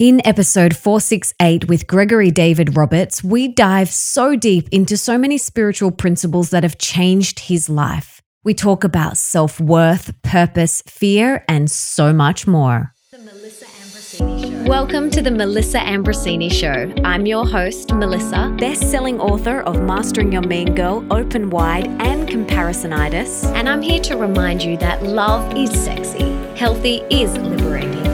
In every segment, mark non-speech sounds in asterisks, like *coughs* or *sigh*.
In episode 468 with Gregory David Roberts, we dive so deep into so many spiritual principles that have changed his life. We talk about self worth, purpose, fear, and so much more. Welcome to the Melissa Ambrosini Show. I'm your host, Melissa, best selling author of Mastering Your Mean Girl, Open Wide, and Comparisonitis. And I'm here to remind you that love is sexy, healthy is liberating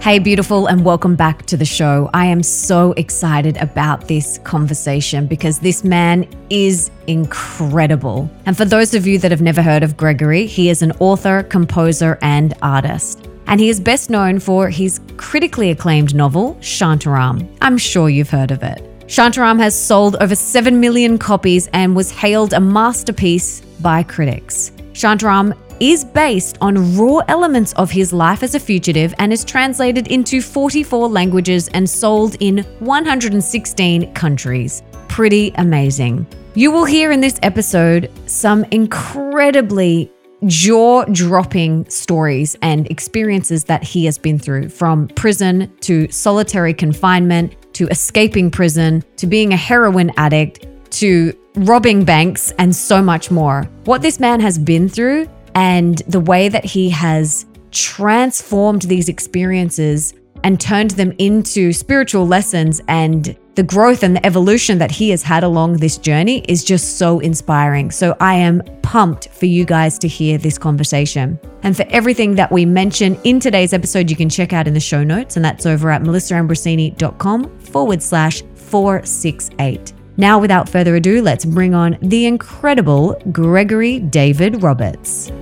Hey, beautiful, and welcome back to the show. I am so excited about this conversation because this man is incredible. And for those of you that have never heard of Gregory, he is an author, composer, and artist. And he is best known for his critically acclaimed novel, Shantaram. I'm sure you've heard of it. Shantaram has sold over 7 million copies and was hailed a masterpiece by critics. Shantaram is based on raw elements of his life as a fugitive and is translated into 44 languages and sold in 116 countries. Pretty amazing. You will hear in this episode some incredibly jaw dropping stories and experiences that he has been through from prison to solitary confinement to escaping prison to being a heroin addict to robbing banks and so much more. What this man has been through and the way that he has transformed these experiences and turned them into spiritual lessons and the growth and the evolution that he has had along this journey is just so inspiring. So I am pumped for you guys to hear this conversation. And for everything that we mention in today's episode, you can check out in the show notes, and that's over at melissaambrosini.com forward slash 468. Now, without further ado, let's bring on the incredible Gregory David Roberts.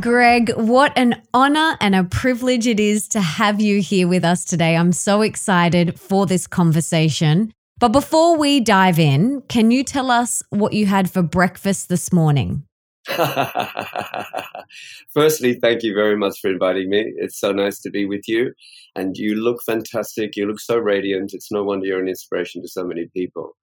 Greg, what an honor and a privilege it is to have you here with us today. I'm so excited for this conversation. But before we dive in, can you tell us what you had for breakfast this morning? *laughs* Firstly, thank you very much for inviting me. It's so nice to be with you. And you look fantastic. You look so radiant. It's no wonder you're an inspiration to so many people.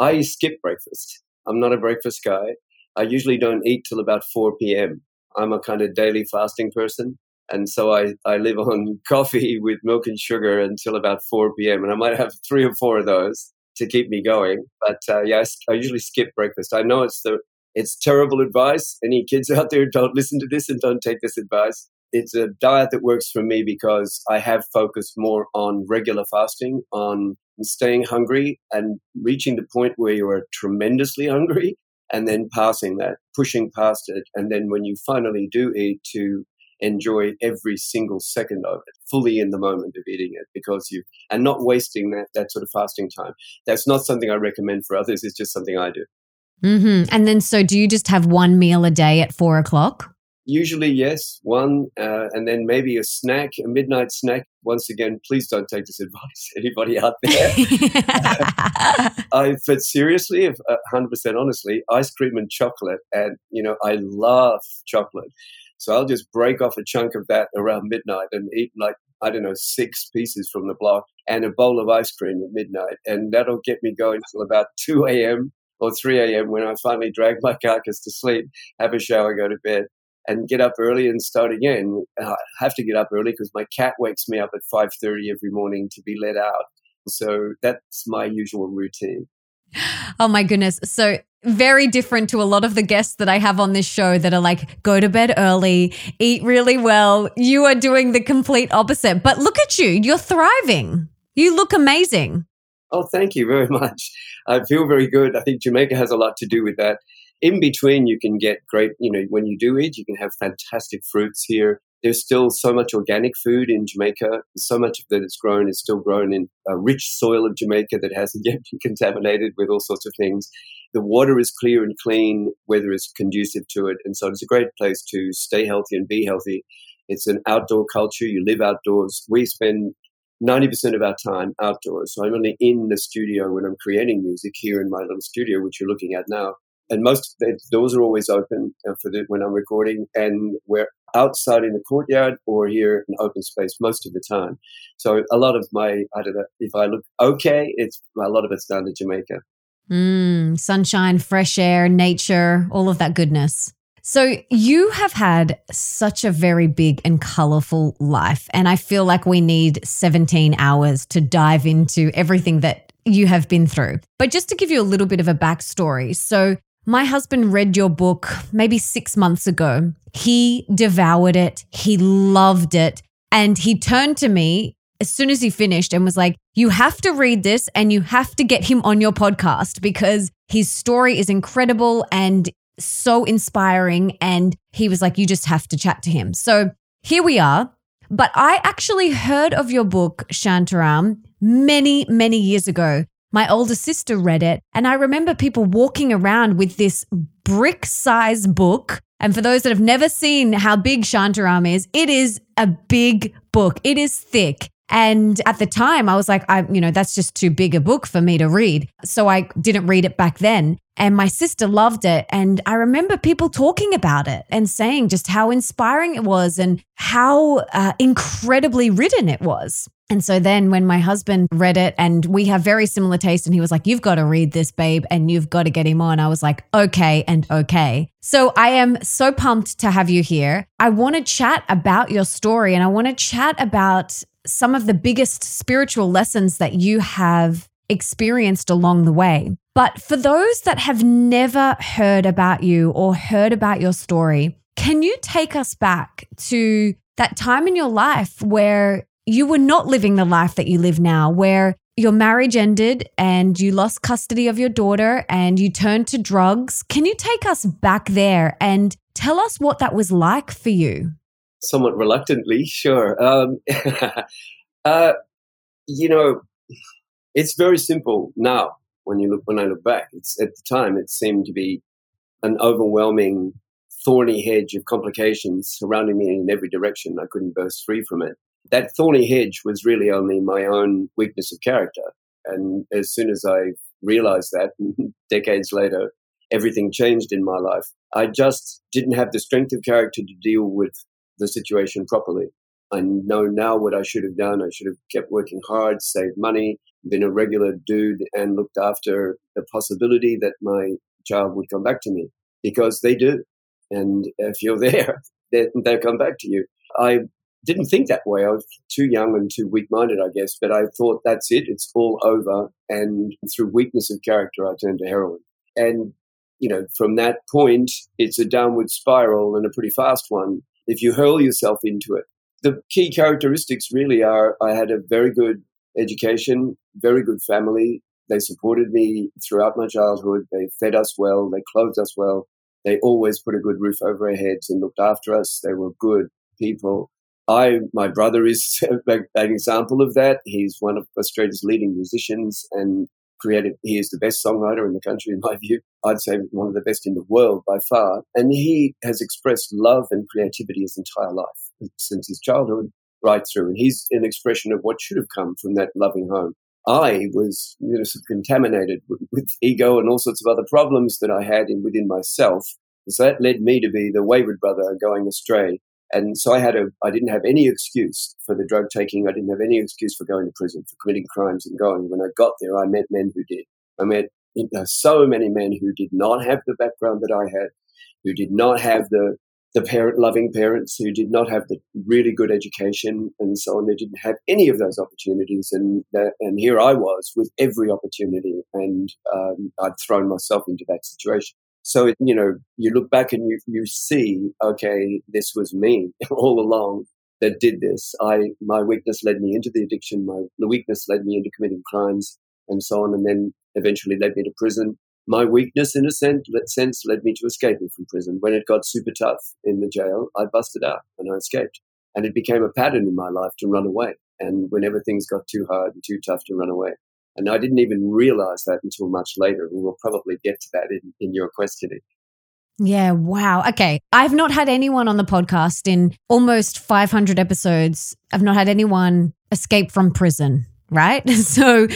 I skip breakfast. I'm not a breakfast guy. I usually don't eat till about 4 p.m. I'm a kind of daily fasting person. And so I, I live *laughs* on coffee with milk and sugar until about 4 p.m. And I might have three or four of those to keep me going. But uh, yeah, I, I usually skip breakfast. I know it's the it's terrible advice. Any kids *laughs* out there, don't listen to this and don't take this advice. It's a diet that works for me because I have focused more on regular fasting, on staying hungry and reaching the point where you are tremendously hungry and then passing that, pushing past it. And then when you finally do eat, to enjoy every single second of it, fully in the moment of eating it, because you, and not wasting that, that sort of fasting time. That's not something I recommend for others. It's just something I do. Mm-hmm. And then, so do you just have one meal a day at four o'clock? Usually, yes, one, uh, and then maybe a snack, a midnight snack. Once again, please don't take this *laughs* advice, anybody out there. *laughs* I, but seriously, if uh, 100% honestly, ice cream and chocolate, and you know, I love chocolate. So I'll just break off a chunk of that around midnight and eat like I don't know, six pieces from the block and a bowl of ice cream at midnight. And that'll get me going until about 2 a.m. or 3 a.m. when I finally drag my carcass to sleep, have a shower, go to bed and get up early and start again. Uh, I have to get up early because my cat wakes me up at 5:30 every morning to be let out. So that's my usual routine. Oh my goodness. So very different to a lot of the guests that I have on this show that are like, go to bed early, eat really well. You are doing the complete opposite. But look at you, you're thriving. You look amazing. Oh, thank you very *laughs* much. I feel very good. I think Jamaica has a lot to do with that in between, you can get great, you know, when you do eat, you can have fantastic fruits here. There's still so much organic food in Jamaica. So much of that is grown is still grown in a rich soil of Jamaica that hasn't *laughs* yet been contaminated with all sorts of things. The water is clear and clean, weather is conducive to it. And so it's a great place to stay healthy and be healthy. It's an outdoor culture. You live outdoors. We spend 90% of our time outdoors. So I'm only in the studio when I'm creating music here in my little studio, which you're looking at now. And most the doors are always open uh, for the, when I'm recording, and we're outside in the courtyard or here in open space most of the time. So a lot of my, I don't know, if I look okay, it's a lot of it's down to Jamaica. Mm, sunshine, fresh air, nature, all of that goodness. So, you have had such a very big and colorful life. And I feel like we need 17 hours to dive into everything that you have been through. But just to give you a little bit of a backstory. So, my husband read your book maybe six months ago. He devoured it, he loved it. And he turned to me as soon as he finished and was like, You have to read this and you have to get him on your podcast because his story is incredible and so inspiring. And he was like, You just have to chat to him. So here we are. But I actually heard of your book, Shantaram, many, many years ago. My older sister read it, and I remember people walking around with this brick size book. And for those that have never seen how big Shantaram is, it is a big book. It is thick. And at the time, I was like, I, you know, that's just too big a book for me to read. So I didn't read it back then. And my sister loved it. And I remember people talking about it and saying just how inspiring it was and how uh, incredibly written it was. And so then when my husband read it and we have very similar taste and he was like, you've got to read this, babe, and you've got to get him on. I was like, okay and okay. So I am so pumped to have you here. I want to chat about your story and I want to chat about some of the biggest spiritual lessons that you have experienced along the way. But for those that have never heard about you or heard about your story, can you take us back to that time in your life where you were not living the life that you live now, where your marriage ended and you lost custody of your daughter and you turned to drugs? Can you take us back there and tell us what that was like for you? Somewhat reluctantly, sure. Um, *laughs* uh, you know, it's very simple now when you look when I look back. It's at the time it seemed to be an overwhelming, thorny hedge of complications surrounding me in every direction. I couldn't burst free from it. That thorny hedge was really only my own weakness of character. And as soon as I realized that, *laughs* decades later, everything changed in my life. I just didn't have the strength of character to deal with the situation properly. I know now what I should have done. I should have kept working hard, saved money, been a regular dude, and looked after the possibility that my child would come back to me because they do. And if you're *laughs* there, they, they'll come back to you. I didn't think that way. I was too young and too weak minded, I guess, but I thought that's it. It's all over. And through weakness of character, I turned to heroin. And, you know, from that point, it's a downward spiral and a pretty fast one if you hurl yourself into it. The key characteristics really are I had a very good education, very good family. They supported me throughout my childhood. They fed us well. They clothed us well. They always put a good roof over our heads and looked after us. They were good people. I, my brother is *laughs* an example of that. He's one of Australia's leading musicians and created, he is the best songwriter in the country, in my view. I'd say one of the best in the world by far. And he has expressed love and creativity his entire life, since his childhood right through. And he's an expression of what should have come from that loving home. I was you know, sort of contaminated with, with, ego and all sorts of other problems that I had in, within myself. And So that led me to be the wayward brother going astray and so I had a, I didn't have any excuse for the drug taking. I didn't have any excuse for going to prison, for committing crimes and going. When I got there, I met men who did. I met so many men who did not have the background that I had, who did not have the, the parent, loving parents, who did not have the really good education and so on. They didn't have any of those opportunities. And, and here I was with every opportunity. And um, I'd thrown myself into that situation. So, you know, you look back and you, you see, okay, this was me *laughs* all along that did this. I, my weakness led me into the addiction. My weakness led me into committing crimes and so on. And then eventually led me to prison. My weakness, in a sense, sense, led me to escaping from prison. When it got super tough in the jail, I busted out and I escaped. And it became a pattern in my life to run away. And whenever things got too hard and too tough to run away, and I didn't even realize that until much later. We will probably get to that in, in your questioning. Yeah, wow. Okay. I've not had anyone on the podcast in almost 500 episodes. I've not had anyone escape from prison, right? *laughs* So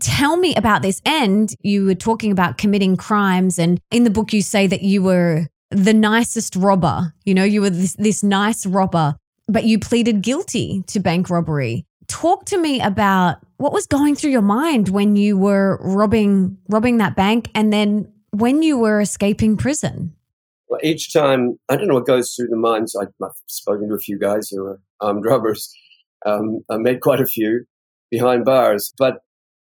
tell me about this. And you were talking about committing crimes. And in the book, you say that you were the nicest robber. You know, you were this, this nice robber, but you pleaded guilty to bank robbery. Talk to me about what was going through your mind when you were robbing robbing that bank and then when you were escaping prison. Well, each time, I don't know what goes through the minds. I've spoken to a few guys who are armed robbers. Um, I met quite a few behind bars, but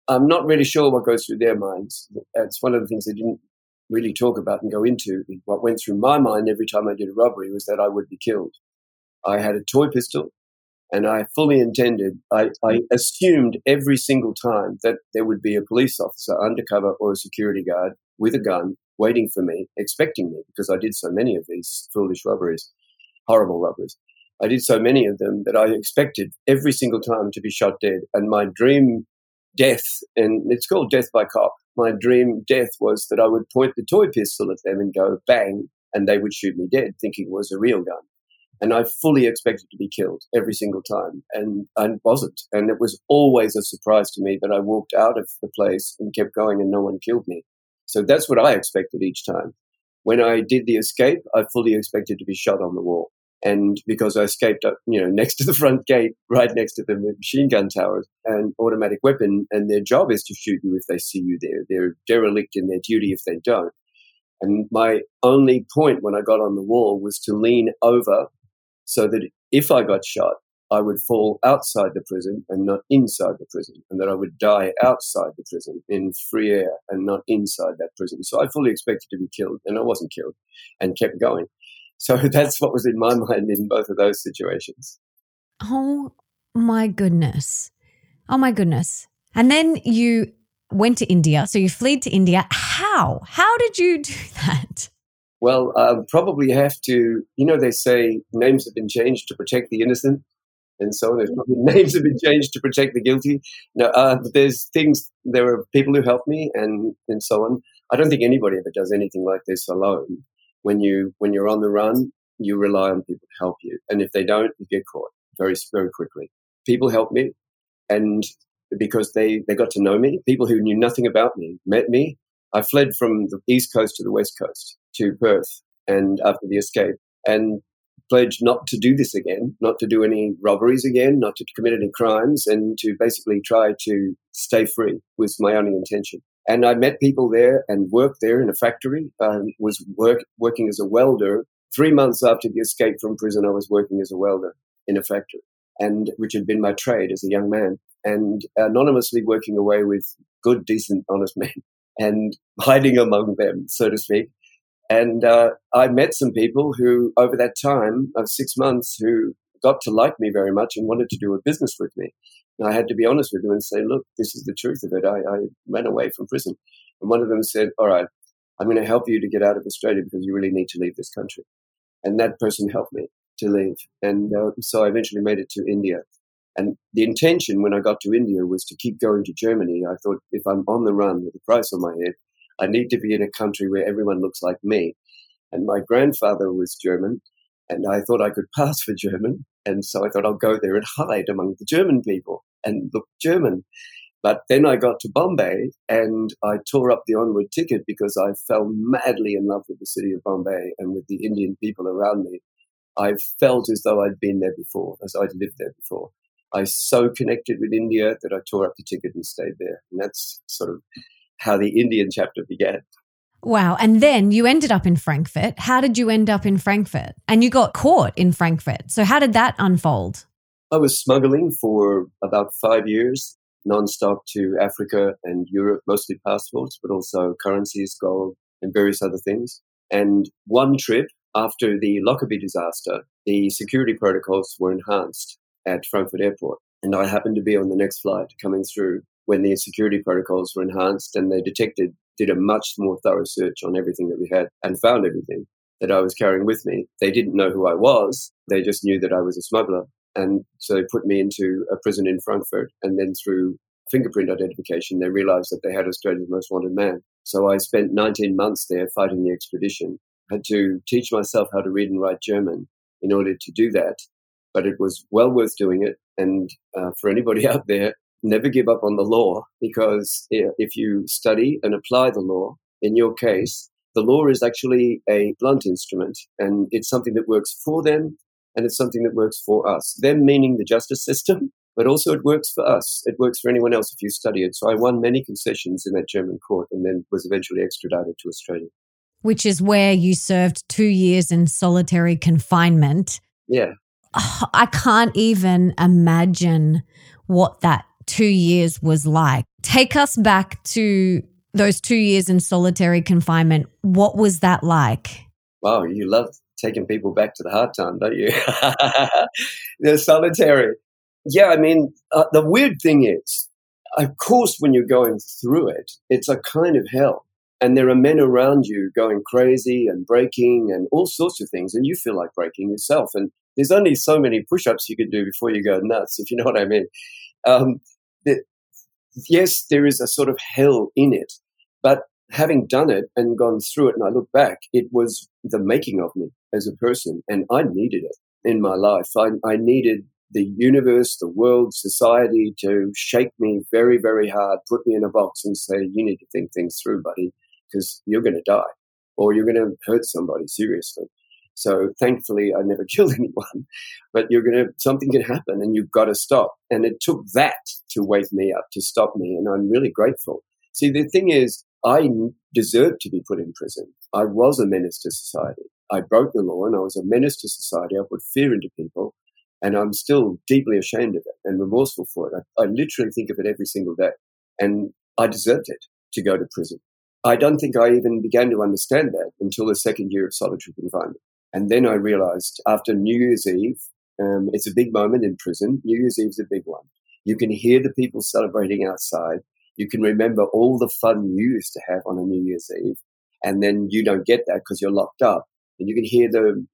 I'm not really sure what goes through their minds. It's one of the things they didn't really talk about and go into. What went through my mind every time I did a robbery was that I would be killed. I had a toy pistol and I fully intended, I, I, assumed every single time that there would be a police officer undercover or a security guard with a gun waiting for me, expecting me, because I did so many of these foolish robberies, horrible robberies. I did so many of them that I expected every single time to be shot dead. And my dream death, and it's called death by cop, my dream death was that I would point the toy pistol at them and go bang, and they would shoot me dead, thinking it was a real gun. And I fully expected to be killed every single time, and I wasn't. And it was always a surprise to me that I walked out of the place and kept going, and no one killed me. So that's what I expected each time. When I did the escape, I fully expected to be shot on the wall. And because I escaped, uh, you know, *laughs* next to the front gate, right next to the machine gun towers, and automatic weapon, and their job is to shoot you if they see you there. They're derelict in their duty if they don't. And my only point when I got on the wall was to lean over so that if I got shot, I would fall outside the prison and not inside the prison, and that I would die outside the prison in free air and not inside that prison. So I fully expected to be killed, and I wasn't killed, and kept going. So *laughs* that's what was in my mind in both of those situations. Oh my goodness. Oh my goodness. And then you went to India. So you fled to India. How? How did you *laughs* do that? Well, um, probably have to, you know, they say names have been changed to protect the innocent and so on. There's probably *laughs* names have been changed to protect the guilty. No, uh, there's things, there are people who help me and, and so on. I don't think anybody ever does anything like this alone when you when you're on the run, you rely on people to help you, and if they don't, you get caught very very quickly. People help me, and because they they got to know me, people who knew nothing about me met me. I fled from the east coast to the west coast to Perth, and after the escape, and pledged not to do this again, not to do any robberies again, not to commit any crimes, and to basically try to stay free was my only intention. And I met people there and worked there in a factory. Um, was work, working as a welder. Three months after the escape from prison, I was working as a welder in a factory, and which had been my trade as a young man. And anonymously working away with good, decent, honest men, *laughs* and hiding among them, so to speak. And uh, I met some people who, over that time of six months, who got to like me very much and wanted to do a business with me. And I had to be honest with them and say, look, this is the truth of it. I, I ran away from prison. And one of them said, all right, I'm going to help you to get out of Australia because you really need to leave this country. And that person helped me to leave. And uh, so I eventually made it to India. And the intention when I got to India was to keep going to Germany. I thought if I'm on the run with a price on my head, I need to be in a country where everyone looks like me. And my grandfather was German, and I thought I could *laughs* pass for German. And so I thought I'll go there and hide among the German people and look German. But then I got to Bombay and I tore up the onward ticket because I fell madly in love with the city of Bombay and with the Indian people around me. I felt as though I'd been there before, as I'd lived there before. I so connected with India that I tore up the ticket and stayed there. And that's sort of how the Indian chapter began. Wow. And then you ended up in Frankfurt. How did you end up in Frankfurt? And you got caught in Frankfurt. So, how did that unfold? I was smuggling for about five years, nonstop to Africa and Europe, mostly passports, but also currencies, gold, and various other things. And one trip after the Lockerbie disaster, the security protocols were enhanced at Frankfurt Airport. And I happened to be on the next flight coming through when the security protocols were enhanced and they detected did a much more thorough search on everything that we had and found everything that I was carrying with me. They didn't know who I was. They just knew that I was a smuggler. And so they put me into a prison in Frankfurt. And then through fingerprint identification, they realized that they had Australia's most wanted man. So I spent 19 months there fighting the extradition. I had to teach myself how to read and write German in order to do that. but it was well worth doing it. And uh, for anybody *laughs* out there, never give up on the law because if you study and apply the law, in your case, the law is actually a blunt instrument and it's something that works for them and it's something that works for us. Them meaning the justice system, but also it works for us. It works for anyone else if you study it. So I won many concessions in that German court and then was eventually extradited to Australia. Which is where you served two years in solitary confinement. Yeah. *sighs* I can't even imagine what that two years was like. Take us back to those two years in solitary confinement. What was that like? Wow, you love taking people back to the hard time, don't you? *laughs* the solitary. Yeah, I mean, uh, the weird thing is, of course, when you're going through it, it's a kind of hell. And there are men around you going crazy and breaking and all sorts of things, and you feel like breaking yourself. And there's only so many push ups you can do before you go nuts, if you know what I mean. Um, the, yes, there is a sort of hell in it, but having done it and gone through it, and I look back, it was the making of me as a person, and I needed it in my life. I, I needed the universe, the world, society to shake me very, very hard, put me in a box and say, you need to think things through, buddy, because you're going to die or you're going to hurt somebody seriously. So thankfully, I never *laughs* killed anyone, but you're going to, something can happen and you've got to stop. And it took that to wake me up, to stop me. And I'm really grateful. See, the thing is, I deserved to be put in prison. I was a menace to society. I broke the law and I was a menace to society. I put fear into people and I'm still deeply ashamed of it and remorseful for it. I, I literally think of it every single day and I deserved it to go to prison. I don't think I even began to understand that until the second year of solitary confinement. And then I realized after New Year's Eve, um, it's a big moment in prison. New Year's Eve is a big one. You can hear the people celebrating outside. You can remember all the fun you used to have on a New Year's Eve. And then you don't get that because you're locked up. And you can hear the,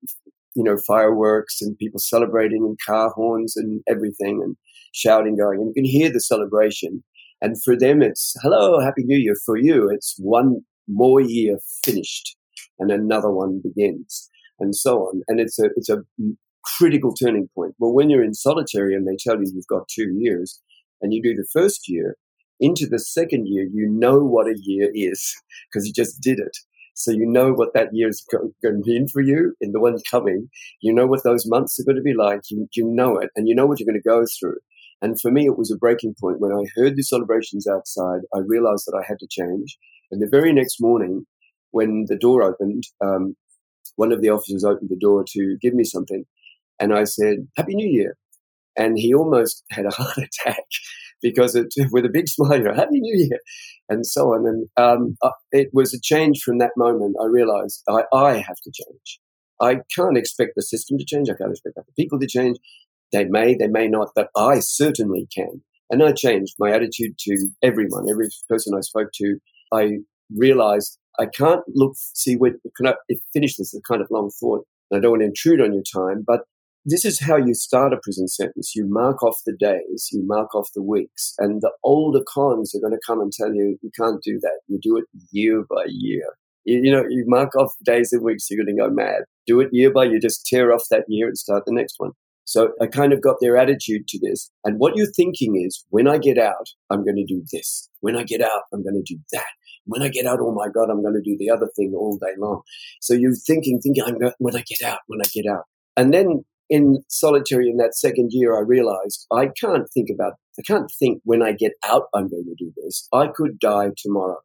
you know, fireworks and people celebrating and car horns and everything and shouting going. And you can hear the celebration. And for them, it's hello, happy new year. For you, it's one more year finished and another one begins and so on. And it's a, it's a critical turning point. Well, when you're in solitary and they tell you you've got two years and you do the first year, into the second year, you know what a year is *laughs* because you just did it. So you know what that year is going to mean for you in the one coming. You know what those months are going to be like. You, you know it and you know what you're going to go through. And for me, it was a breaking point. When I heard the celebrations outside, I realized that I had to change. And the very next morning, when the door opened, um, one of the officers opened the door to give me something. And I said, Happy New Year. And he almost had a *laughs* heart attack because it, *laughs* with a big smile, Happy New Year, and so on. And um, uh, it was a change from that moment. I realized I, I have to change. I can't expect the system to change. I can't expect other people to change. They may, they may not, but I certainly can. And I changed my attitude to everyone, every person I spoke to. I realized I can't look, see what, can I finish this, a kind of long thought. I don't want to intrude on your time, but this is how you start a prison sentence. You mark off the days, you mark off the weeks, and the older cons are going to come and tell you you can't do that. You do it year by year. You, you know, you mark off days and weeks, you're going to go mad. Do it year by year, just tear off that year and start the next one. So I kind of got their attitude to this. And what you're thinking is, when I get out, I'm going to do this. When I get out, I'm going to do that. When I get out, oh my God, I'm going to do the other thing all day long. So you're thinking, thinking, I'm going, when I get out, when I get out. And then in solitary in that second year, I realized I can't think about, I can't think when I get out, I'm going to do this. I could die tomorrow.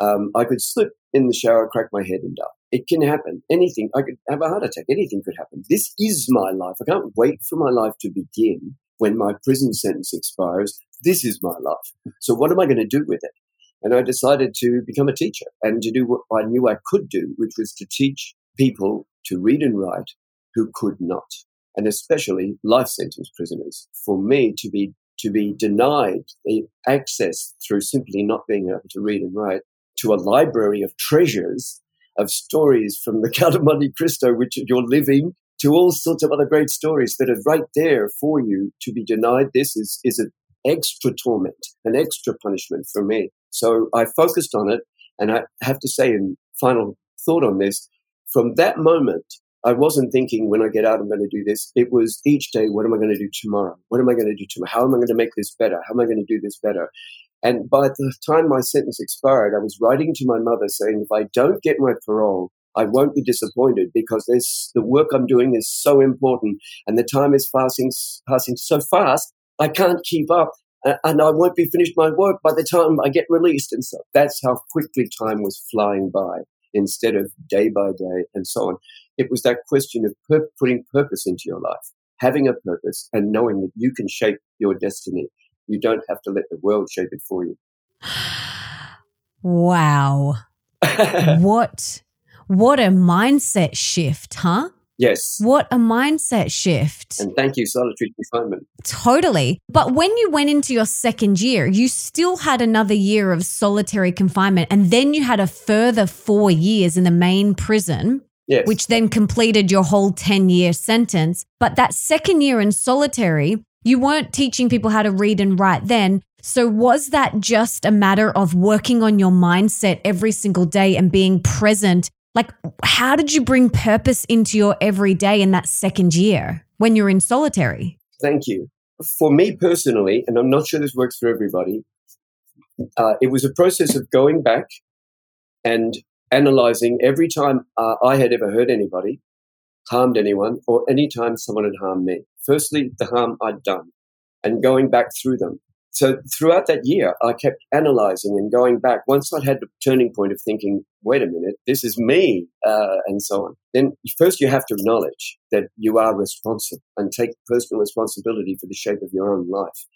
Um, I could slip in the shower, crack my head and die. It can happen. Anything. I could have a heart attack. Anything could happen. This is my life. I can't wait for my life to begin when my prison sentence expires. This is my life. So what am I going to do with it? And I decided to become a teacher and to do what I knew I could do, which was to teach people to read and write who could not, and especially life sentence prisoners. For me to be to be denied the access through simply not being able to read and write to a library of treasures of stories from the Count of Monte Cristo, which you're living, to all sorts of other great stories that are right there for you. To be denied this is is an extra torment, an extra punishment for me. So I focused on it, and I have to say, in final thought on this, from that moment, I wasn't thinking when I get out, I'm going to do this. It was each day, what am I going to do tomorrow? What am I going to do tomorrow? How am I going to make this better? How am I going to do this better? And by the time my sentence expired, I was writing to my mother saying, if I don't get my parole, I won't be disappointed because this, the work I'm doing is so important and the time is passing, passing so fast. I can't keep up uh, and I won't be finished my work by the time I get released. And so that's how quickly time was flying by instead of day by day and so on. It was that question of per- putting purpose into your life, having a purpose and knowing that you can shape your destiny. You don't have to let the world shape it for you. *sighs* Wow. *laughs* what what a mindset shift, huh? Yes. What a mindset shift. And thank you, solitary confinement. Totally. But when you went into your second year, you still had another year of solitary confinement. And then you had a further four years in the main prison. Yes. Which then completed your whole 10 year sentence. But that second year in solitary, you weren't teaching people how to read and write then. So, was that just a matter of working on your mindset every single day and being present like, how did you bring purpose into your everyday in that second year when you're in solitary? Thank you. For me personally, and I'm not sure this works for everybody, uh, it was a process of going back and analyzing every time uh, I had ever hurt anybody, harmed anyone, or any time someone had harmed me. Firstly, the harm I'd done, and going back through them so throughout that year, I kept analyzing and going back. Once I had the turning point of thinking, wait a minute, this is me, uh, and so on. Then first you have to acknowledge that you are responsible and take personal responsibility for the shape of your own life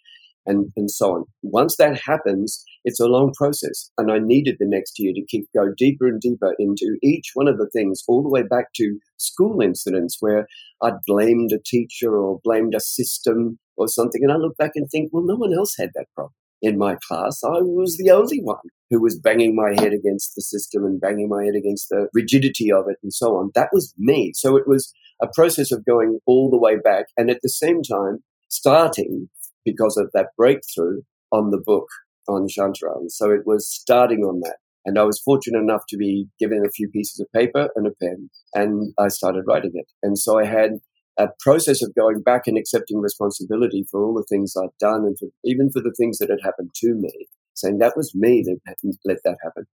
and, and so on. Once that happens, it's a long process. And I needed the next year to keep go deeper and deeper into each one of the things, all the way back to school incidents where I'd blamed a teacher or blamed a system or something. And I look back and think, well, no one else had that problem in my class. I was the only one who was banging my head against the system and banging my head against the rigidity of it and so on. That was me. So it was a process of going all the way back and at the same time starting because of that breakthrough on the book on Shantaram. So it was starting on that. And I was fortunate enough to be given a few pieces of paper and a pen, and I started writing it. And so I had a process of going back and accepting responsibility for all the things I'd done and for, even for the things that had happened to me, saying that was me that let that happen.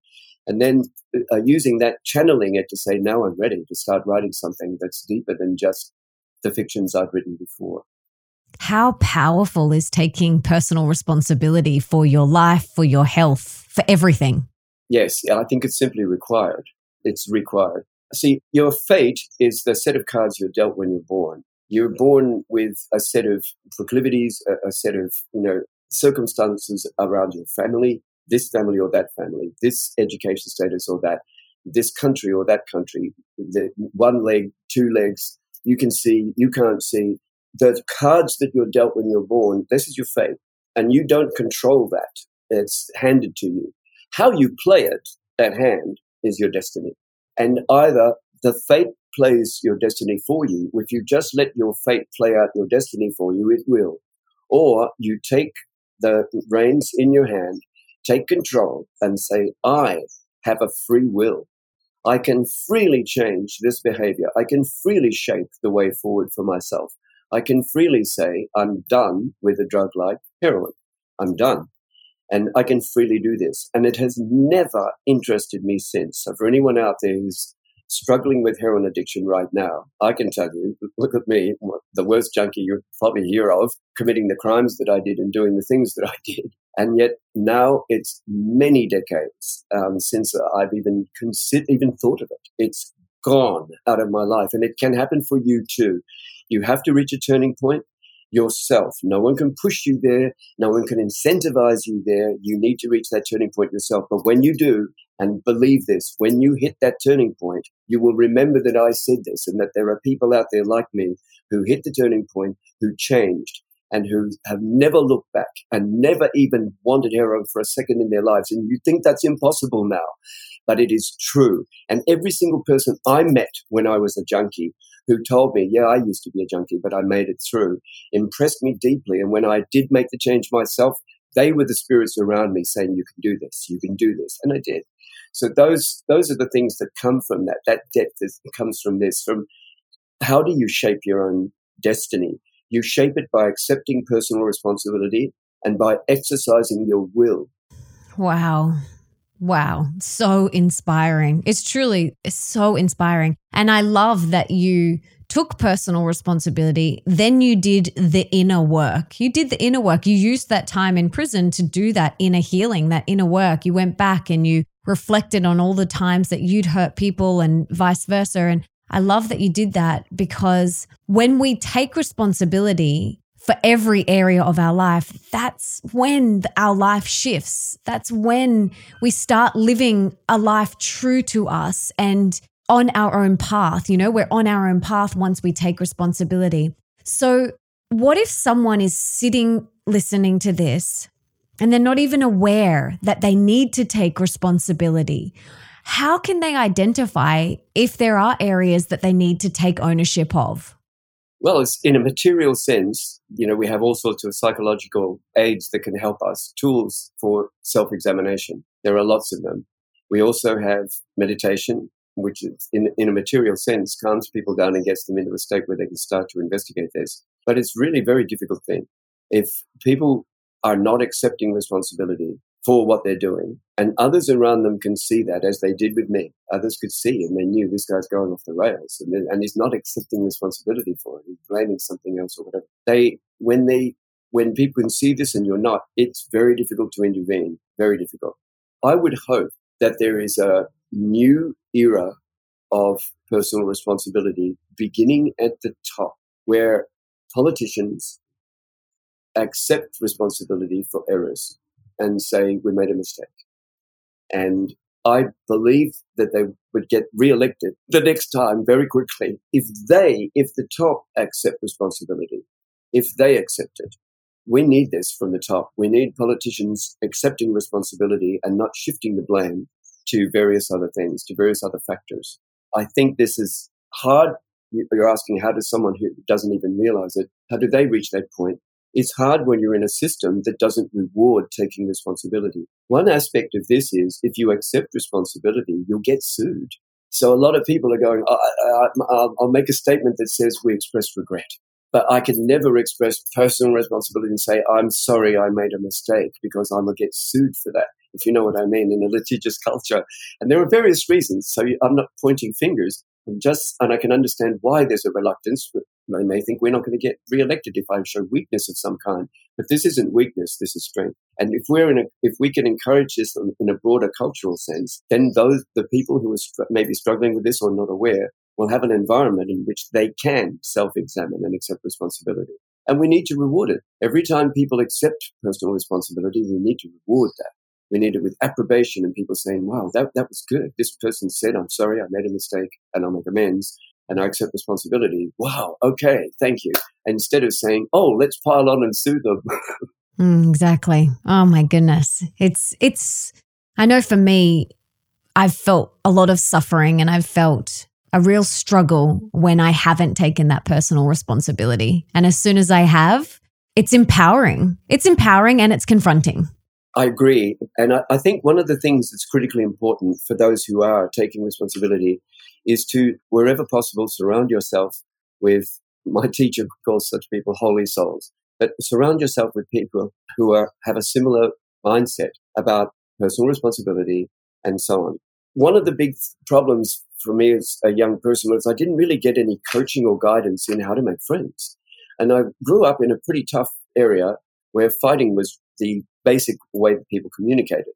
And then uh, using that, channeling it to say, now I'm ready to start writing something that's deeper than just the fictions I'd written before. How powerful is taking personal responsibility for your life, for your health, for everything? Yes, I think it's simply required. It's required. See, your fate is the set of cards you're dealt when you're born. You're born with a set of proclivities, a, a set of, you know, circumstances around your family, this family or that family, this education status or that, this country or that country, the one leg, two legs, you can see, you can't see the cards that you're dealt when you're born, this is your fate. And you don't control that. It's handed to you. How you play it, that hand, is your destiny. And either the fate plays your destiny for you, if you just let your fate play out your destiny for you, it will. Or you take the reins in your hand, take control, and say, I have a free will. I can freely change this behavior. I can freely shape the way forward for myself. I can freely say, I'm done with a drug like heroin. I'm done. And I can freely do this. And it has never interested me since. So for anyone out there who's struggling with heroin addiction right now, I can tell you, look at me, the worst junkie you probably hear of, committing the crimes that I did and doing the things that I *laughs* did. And yet now it's many decades um, since I've even considered, even thought of it. It's gone out of my life. And it can happen for you too. You have to reach a turning point yourself. No one can push you there. No one can incentivize you there. You need to reach that turning point yourself. But when you do, and believe this, when you hit that turning point, you will remember that I said this and that there are people out there like me who hit the turning point, who changed and who have never looked back and never even wanted heroin for a second in their lives. And you think that's impossible now, but it is true. And every single person I met when I was a junkie who told me, yeah, I used to be a junkie, but I made it through, impressed me deeply. And when I did make the change myself, they were the spirits around me saying, you can do this, you can do this. And I did. So those, those are the things that come from that. That depth is, comes from this, from how do you shape your own destiny? You shape it by accepting personal responsibility and by exercising your will. Wow. Wow. So inspiring. It's truly so inspiring. And I love that you took personal responsibility, then you did the inner work. You did the inner work. You used that time in prison to do that inner healing, that inner work. You went back and you reflected on all the times that you'd hurt people and vice versa. And I love that you did that because when we take responsibility for every area of our life, that's when our life shifts. That's when we start living a life true to us and on our own path. You know, we're on our own path once we take responsibility. So, what if someone is sitting listening to this and they're not even aware that they need to take responsibility? How can they identify if there are areas that they need to take ownership of? Well, it's in a material sense, you know, we have all sorts of psychological aids that can help us, tools for self examination. There are lots of them. We also have meditation, which in, in a material sense calms people down and gets them into a state where they can start to investigate this. But it's really a very difficult thing. If people are not accepting responsibility for what they're doing, and others around them can see that, as they did with me, others could see and they knew this guy's going off the rails and, and he's not accepting responsibility for it. He's blaming something else or whatever. They, when they, when people can see this and you're not, it's very difficult to intervene. Very difficult. I would hope that there is a new era of personal responsibility beginning at the top where politicians accept responsibility for errors and say we made a mistake. And I believe that they would get re-elected the next time very quickly if they, if the top accept responsibility, if they accept it. We need this from the top. We need politicians accepting responsibility and not shifting the blame to various other things, to various other factors. I think this is hard. You're asking how does someone who doesn't even realize it, how do they reach that point? It's hard when you're in a system that doesn't reward taking responsibility. One aspect of this is if you accept responsibility, you'll get sued. So a lot of people are going, I'll make a statement that says we express regret. But I can never express personal responsibility and say, I'm sorry I made a mistake because I'm going to get sued for that if you know what I mean, in a litigious *laughs* culture. And there are various reasons. So I'm not pointing fingers. I'm just, and I can understand why there's a reluctance. They may think we're not going to get re-elected if I show weakness of some kind. But this isn't weakness. This is strength. And if we're in a, if we can encourage this in a broader cultural sense, then those, the people who are maybe struggling with this or not aware will have an environment in which they can self-examine and accept responsibility. And we need to reward it. Every time people accept personal responsibility, we need to reward that. We need it with approbation and people saying, wow, that, that was good. This person said, I'm sorry, I made a mistake and I'll make amends and I accept responsibility. Wow, okay, thank you. instead of saying, oh, let's pile on and sue them. *laughs* mm, exactly. Oh my goodness. It's, it's, I know for me, I've felt a lot of suffering and I've felt a real struggle when I haven't taken that personal responsibility. And as soon as I have, it's empowering. It's empowering and it's confronting. I agree. And I, I, think one of the things that's critically important for those who are taking responsibility is to, wherever possible, surround yourself with, my teacher calls such people holy souls, but surround yourself with people who are, have a similar mindset about personal responsibility and so on. One of the big problems for me as a young person was I didn't really get any coaching or guidance in how to make friends. And I grew up in a pretty tough area where fighting was the basic way that people communicated.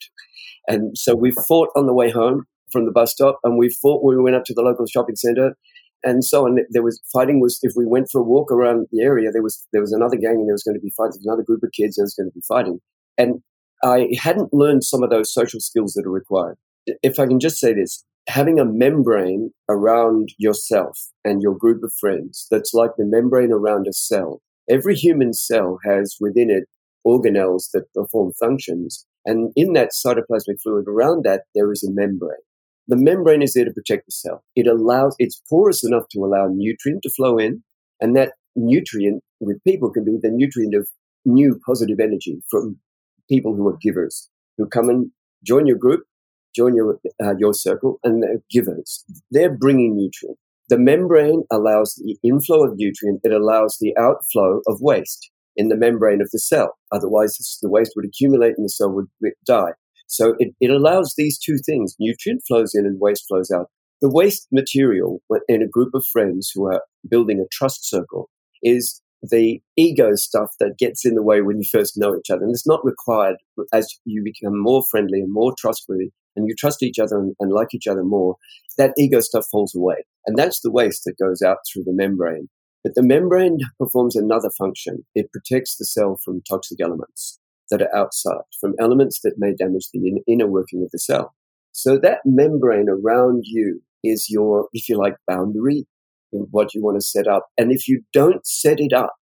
And so we fought on the way home from the bus stop, and we fought when we went up to the local shopping centre, and so on. There was fighting. Was if we went for a walk around the area, there was there was another gang, and there was going to be fighting. Another group of kids, there was going to be fighting, and I hadn't learned some of those social skills that are required. If I can just say this, having a membrane around yourself and your group of friends that's like the membrane around a cell. Every human cell has within it organelles that perform functions. And in that cytoplasmic fluid around that, there is a membrane. The membrane is there to protect the cell. It allows, it's porous enough to allow nutrient to flow in. And that nutrient with people can be the nutrient of new positive energy from people who are givers, who come and join your group, join your, uh, your circle, and they're givers. They're bringing nutrient. The membrane allows the inflow of nutrient, it allows the outflow of waste in the membrane of the cell. Otherwise, the waste would accumulate and the cell would die. So it, it allows these two things nutrient flows in and waste flows out. The waste material in a group of friends who are building a trust circle is the ego stuff that gets in the way when you first know each other. And it's not required as you become more friendly and more trustworthy and you trust each other and, and like each other more, that ego stuff falls away. And that's the waste that goes out through the membrane. But the membrane performs another function. It protects the cell from toxic elements that are outside, from elements that may damage the inner working of the cell. So that membrane around you is your, if you like, boundary in what you want to set up. And if you don't set it up,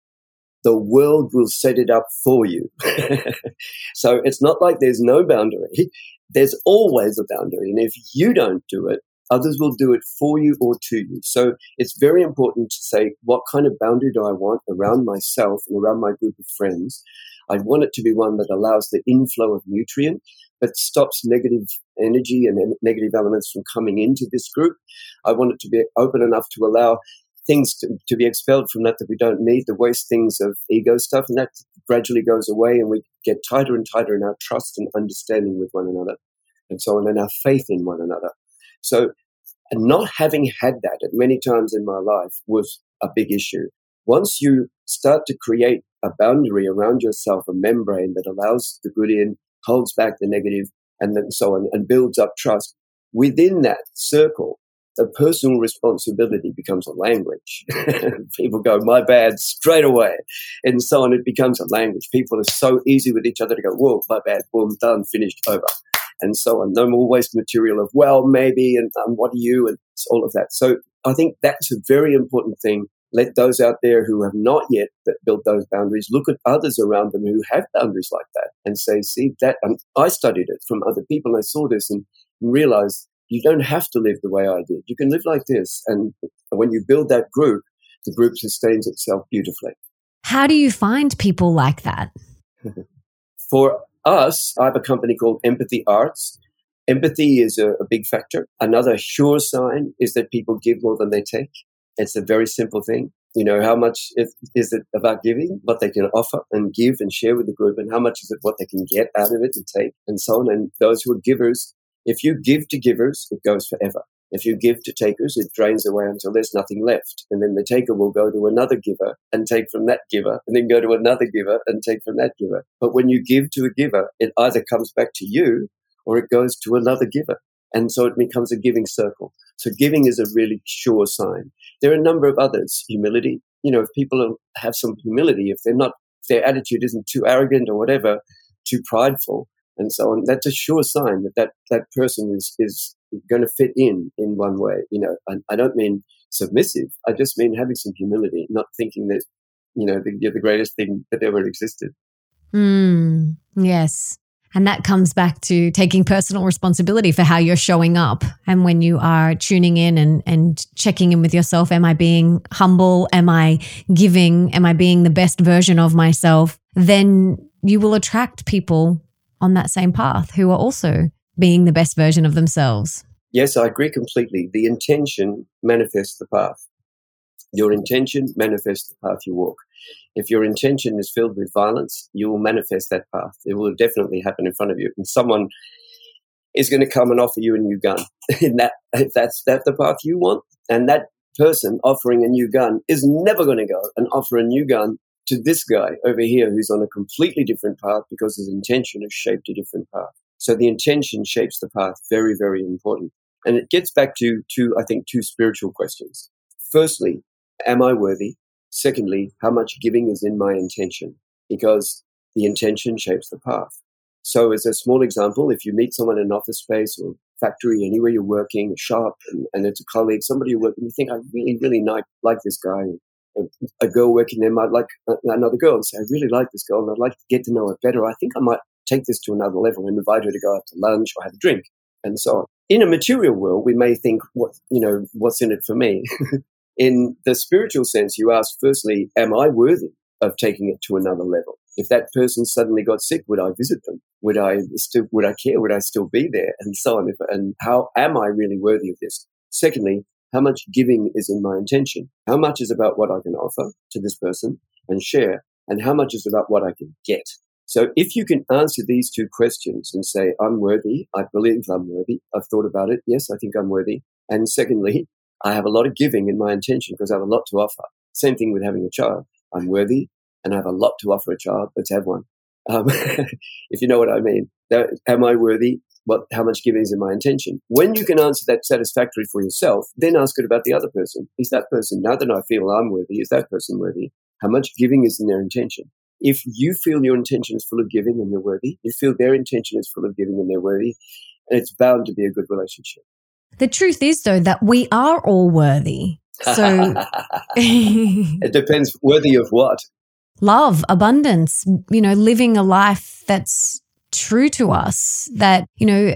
the world will set it up for you. *laughs* so it's not like there's no boundary. *laughs* There's always a boundary. And if you don't do it, others will do it for you or to you. So it's very important to say, what kind of boundary do I want around myself and around my group of friends? I want it to be one that allows the inflow of nutrient, but stops negative energy and negative elements from coming into this group. I want it to be open enough to allow things to, to be expelled from that that we don't need, the waste things of ego stuff, and that gradually goes away and we get tighter and tighter in our trust and understanding with one another and so on and our faith in one another. So not having had that at many times in my life was a big issue. Once you start to create a boundary around yourself, a membrane that allows the good in, holds back the negative, and then so on, and builds up trust. Within that circle, the personal responsibility becomes a language. *laughs* People go, my bad, straight away. And so on, it becomes a language. People are so easy with each other to go, whoa, my bad, boom, done, finished, over. And so on. No more waste material of, well, maybe, and um, what are you, and all of that. So I think that's a very important thing let those out there who have not yet built those boundaries look at others around them who have boundaries like that and say, see, that and I studied it from other people. I saw this and realized you don't have to live the way I did. You can live like this. And when you build that group, the group sustains itself beautifully. How do you find people like that? *laughs* For us, I have a company called Empathy Arts. Empathy is a, a big factor. Another sure sign is that people give more than they take. It's a very simple thing. You know, how much is it about giving, what they can offer and give and share with the group, and how much is it what they can get out of it and take and so on. And those who are givers, if you give to givers, it goes forever. If you give to takers, it drains away until there's nothing left. And then the taker will go to another giver and take from that giver, and then go to another giver and take from that giver. But when you give to a giver, it either comes back to you or it goes to another giver. And so it becomes a giving circle. So giving is a really sure sign. There are a number of others. Humility. You know, if people have some humility, if they're not, if their attitude isn't too arrogant or whatever, too prideful, and so on, that's a sure sign that that, that person is, is going to fit in in one way. You know, I, I don't mean submissive. I just mean having some humility, not thinking that, you know, you're the greatest thing that ever existed. Mm, yes. And that comes back to taking personal responsibility for how you're showing up. And when you are tuning in and, and checking in with yourself, am I being humble? Am I giving? Am I being the best version of myself? Then you will attract people on that same path who are also being the best version of themselves. Yes, I agree completely. The intention manifests the path. Your intention manifests the path you walk. If your intention is filled with violence, you will manifest that path. It will definitely happen in front of you. And someone is going to come and offer you a new gun. *laughs* and that, if that's that the path you want, and that person offering a new gun is never going to go and offer a new gun to this guy over here who's on a completely different path because his intention has shaped a different path. So the intention shapes the path. Very, very important. And it gets back to, to, I think, two spiritual questions. Firstly, am I worthy? Secondly, how much giving is in my intention? Because the intention shapes the path. So, as a small example, if you meet someone in an office space or factory, anywhere you're working, shop, and, and it's a colleague, somebody you work with, you think, I really, really like, like this guy. A girl working there might like uh, another girl and say, I really like this girl and I'd like to get to know her better. I think I might take this to another level and invite her to go out to lunch or have a drink and so on. In a material world, we may think, what, you know, what's in it for me? *laughs* In the spiritual sense, you ask firstly, am I worthy of taking it to another level? If that person suddenly got sick, would I visit them? Would I still, would I care? Would I still be there? And so on. and how am I really worthy of this? Secondly, how much giving is in my intention? How much is about what I can offer to this person and share? And how much is about what I can get? So if you can answer these two questions and say, I'm worthy, I believe I'm worthy, I've thought about it, yes, I think I'm worthy. And secondly, I have a lot of giving in my intention because I have a lot to offer. Same thing with having a child. I'm worthy and I have a lot to offer a child. Let's have one. Um, *laughs* if you know what I mean. Am I worthy? What, how much giving is in my intention? When you can answer that satisfactorily for yourself, then ask it about the other person. Is that person, now that I feel I'm worthy, is that person worthy? How much giving is in their intention? If you feel your intention is full of giving and you're worthy, you feel their intention is full of giving and they're worthy, and it's bound to be a good relationship. The truth is, though, that we are all worthy. So *laughs* it depends worthy of what? Love, abundance, you know, living a life that's true to us, that, you know,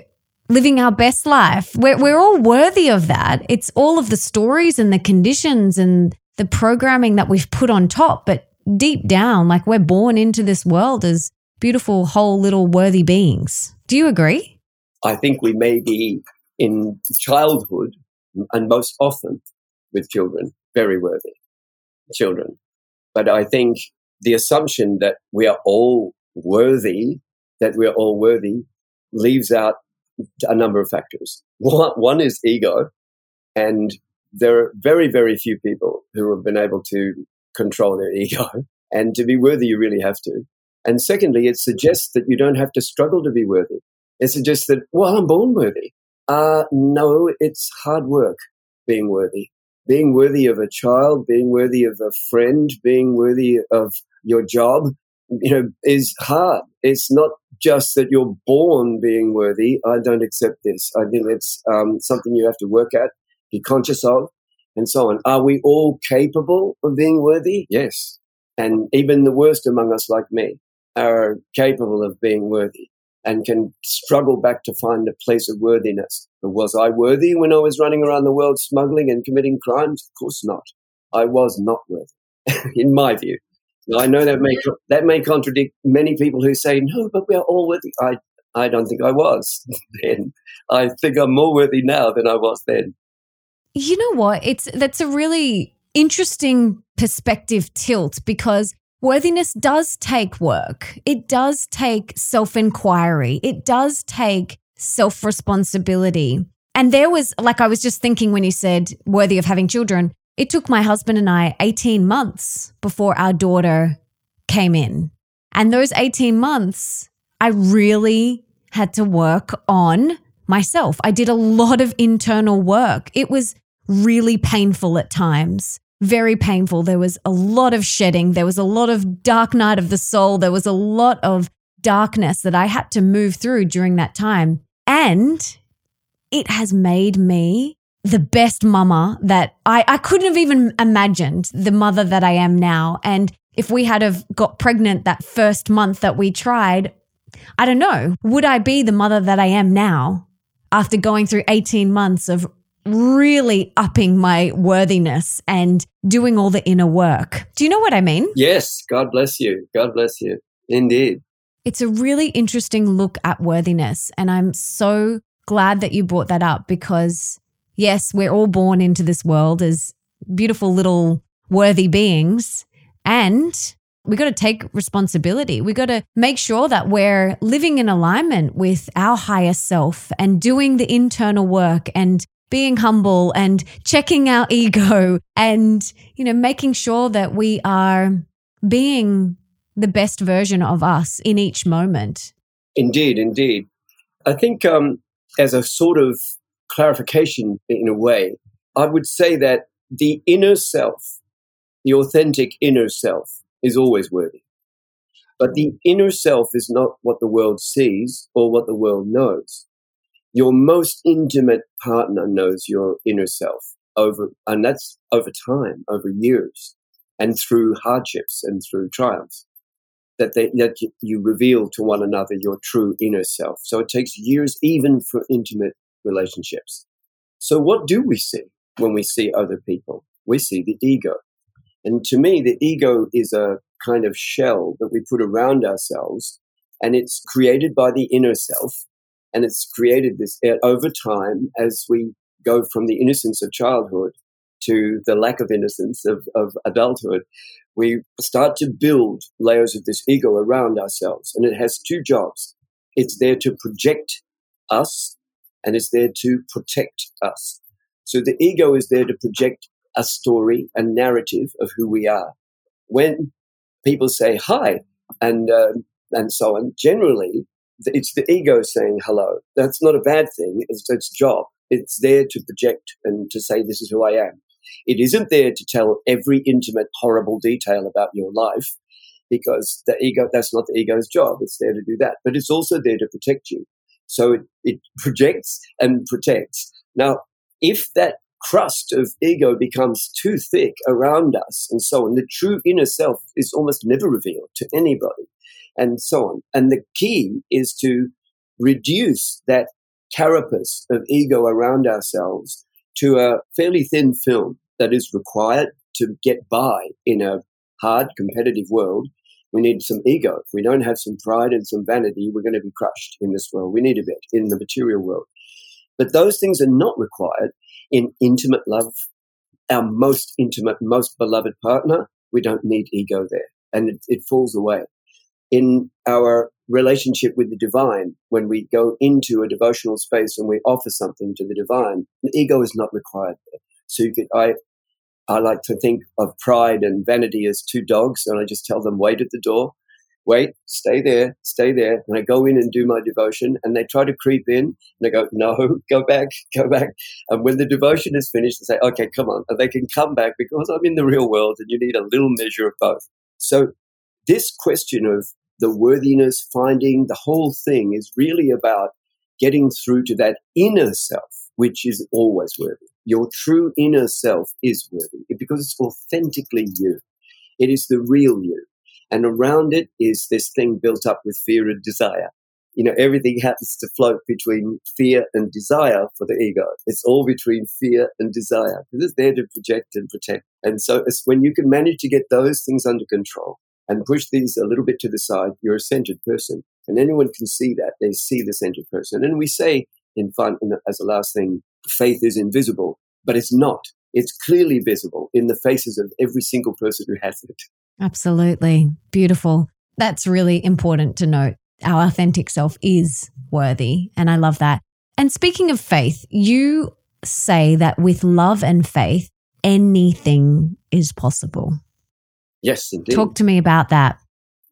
living our best life. We're, we're all worthy of that. It's all of the stories and the conditions and the programming that we've put on top. But deep down, like we're born into this world as beautiful, whole little worthy beings. Do you agree? I think we may be in childhood and most often with children very worthy children. But I think the assumption that we are all worthy, that we're all worthy, leaves out a number of factors. One is ego, and there are very, very few people who have been able to control their ego. *laughs* And to be worthy, you really have to. And secondly, it suggests that you don't have to struggle to be worthy. It suggests that, well, I'm born worthy. Uh, no, it's hard work being worthy. Being worthy of a child, being worthy of a friend, being worthy of your job, you know, is hard. It's not just that you're born being worthy. I don't accept this. I think it's um, something you have to work at, be conscious of, and so on. Are we all capable of being worthy? Yes. And even the worst among us, like me, are capable of being worthy and can struggle back to find a place of worthiness. But was I worthy when I was running around the world smuggling and committing crimes? Of course not. I was not worthy, *laughs* in my view. I know that may that may contradict many people who say no, but we are all worthy. I I don't think I was *laughs* then. I think I'm more worthy now than I was then. You know what? It's that's a really interesting perspective tilt because worthiness does take work. It does take self-inquiry. It does take self-responsibility. And there was like I was just thinking when you said worthy of having children, it took my husband and I 18 months before our daughter came in. And those 18 months, I really had to work on myself. I did a lot of internal work. It was really painful at times, very painful. There was a lot of shedding. There was a lot of dark night of the soul. There was a lot of darkness that I had to move through during that time. And it has made me the best mama that I, I couldn't have even imagined the mother that I am now. And if we had have got pregnant that first month that we tried, I don't know, would I be the mother that I am now after going through 18 months of really upping my worthiness and doing all the inner work? Do you know what I mean? Yes. God bless you. God bless you. Indeed. It's a really interesting look at worthiness. And I'm so glad that you brought that up because yes, we're all born into this world as beautiful little worthy beings. And we got to take responsibility. We got to make sure that we're living in alignment with our higher self and doing the internal work and being humble and checking our *laughs* ego and, you know, making sure that we are being the best version of us in each moment. Indeed, indeed. I think um, as a sort of clarification in a way, I would say that the inner self, the authentic inner self, is always worthy. But the inner self is not what the world sees or what the world knows. Your most intimate partner knows your inner self over, and that's over time, over years, and through hardships and through triumphs. That, they, that you reveal to one another your true inner self. So it takes years, even for intimate relationships. So, what do we see when we see other people? We see the ego. And to me, the ego is a kind of shell that we put around ourselves, and it's created by the inner self. And it's created this uh, over time as we go from the innocence of childhood to the lack of innocence of, of adulthood, we start to build layers of this ego around ourselves. And it has two jobs. It's there to project us and it's there to protect us. So the ego is there to project a story, a narrative of who we are. When people say hi and, uh, and so on, generally it's the ego saying hello. That's not a bad thing. It's its job. It's there to project and to say, this is who I am. It isn't there to tell every intimate, horrible detail about your life because the ego, that's not the ego's job. It's there to do that. But it's also there to protect you. So it, it projects and protects. Now, if that crust of ego becomes too thick around us and so on, the true inner self is almost never revealed to anybody and so on. And the key is to reduce that carapace of ego around ourselves to a fairly thin film that is required to get by in a hard competitive world. We need some ego. If we don't have some pride and some vanity, we're going to be crushed in this world. We need a bit in the material world. But those things are not required in intimate love, our most intimate, most beloved partner. We don't need ego there. And it, it falls away in our relationship with the divine, when we go into a devotional space and we offer something to the divine, the ego is not required there. So you could, I, I like to think of pride and vanity as two dogs, and I just tell them, wait at the door, wait, stay there, stay there. And I go in and do my devotion, and they try to creep in, and I go, no, *laughs* go back, go back. And when the devotion is finished, they say, okay, come on. And they can come back because I'm in the real world, and you need a little measure of both. So this question of the worthiness finding, the whole thing is really about getting through to that inner self, which is always worthy. Your true inner self is worthy because it's authentically you. It is the real you. And around it is this thing built up with fear and desire. You know, everything happens to float between fear and desire for the ego. It's all between fear and desire. It's there to project and protect. And so it's when you can manage to get those things under control, and push these a little bit to the side, you're a centered person. And anyone can see that. They see the centered person. And we say in fun, in as a last thing, faith is invisible, but it's not. It's clearly visible in the faces of every single person who has it. Absolutely. Beautiful. That's really important to note. Our authentic self is worthy. And I love that. And speaking of faith, you say that with love and faith, anything is possible. Yes, indeed. Talk to me about that.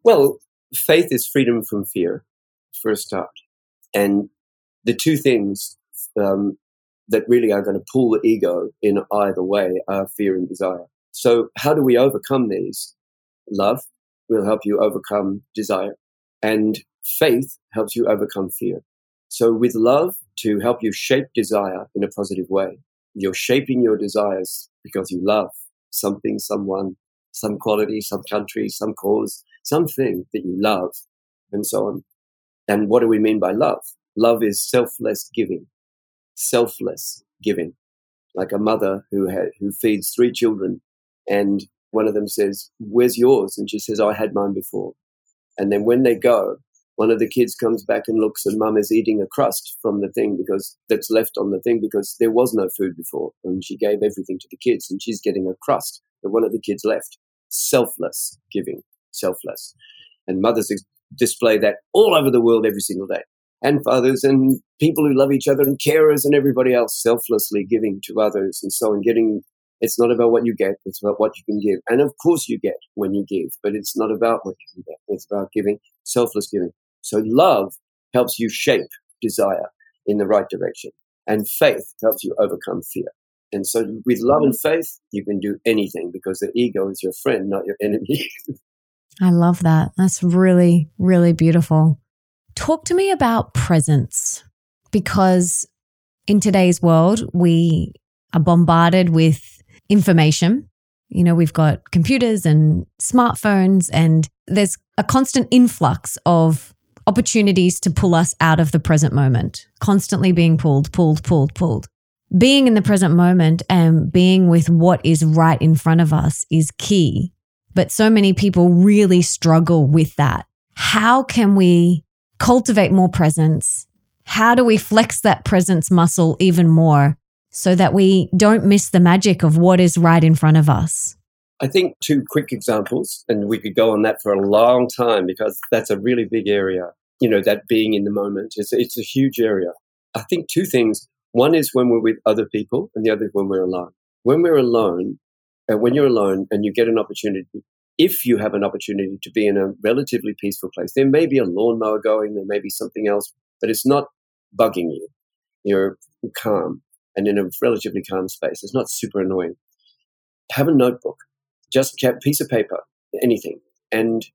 Well, faith is freedom from fear, for a start. And the two things um, that really are going to pull the ego in either way are fear and desire. So, how do we overcome these? Love will help you overcome desire, and faith helps you overcome fear. So, with love to help you shape desire in a positive way, you're shaping your desires because you love something, someone, some quality, some country, some cause, something that you love, and so on. And what do we mean by love? Love is selfless giving, selfless giving, like a mother who ha- who feeds three children, and one of them says, "Where's yours?" And she says, "I had mine before." And then when they go, one of the kids comes back and looks, and mum is eating a crust from the thing because that's left on the thing because there was no food before, and she gave everything to the kids, and she's getting a crust that one of the kids left. Selfless giving, selfless. And mothers display that all over the world every single day. And fathers and people who love each other and carers and everybody else selflessly giving to others and so on, getting it's not about what you get, it's about what you can give. And of course you get when you give, but it's not about what you can get. It's about giving, selfless giving. So love helps you shape desire in the right direction. And faith helps you overcome fear. And so with love and faith, you can do anything because the ego is your friend, not your enemy. *laughs* I love that. That's really, really beautiful. Talk to me about presence because in today's world, we are bombarded with information. You know, we've got computers and smartphones, and there's a constant influx of opportunities to pull us out of the present moment, constantly being pulled, pulled, pulled, pulled being in the present moment and being with what is right in front of us is key. But so many people really struggle with that. How can we cultivate more presence? How do we flex that presence muscle even more so that we don't miss the magic of what is right in front of us? I think two quick examples, and we could go on that for a long time because that's a really big area. You know, that being in the moment is it's a huge area. I think two things. One is when we're with other people, and the other is when we're alone. When we're alone, and uh, when you're alone and you get an opportunity, if you have an opportunity to be in a relatively peaceful place, there may be a lawnmower going, there may be something else, but it's not bugging you. You're calm and in a relatively calm space. It's not super annoying. Have a notebook just a piece of paper, anything, and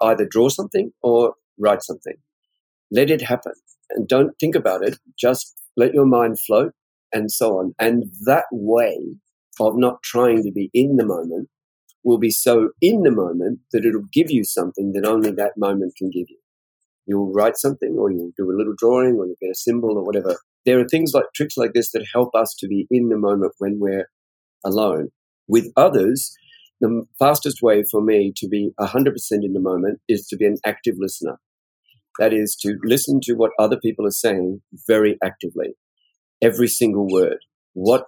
either draw something or write something. Let it happen and don't think about it. Just let your mind float and so on. And that way of not trying to be in the moment will be so in the moment that it'll give you something that only that moment can give you. You'll write something or you'll do a little drawing or you'll get a symbol or whatever. There are things like tricks like this that help us to be in the moment when we're alone. With others, the fastest way for me to be 100% in the moment is to be an active listener. That is to listen to what other people are saying very actively. Every single word. What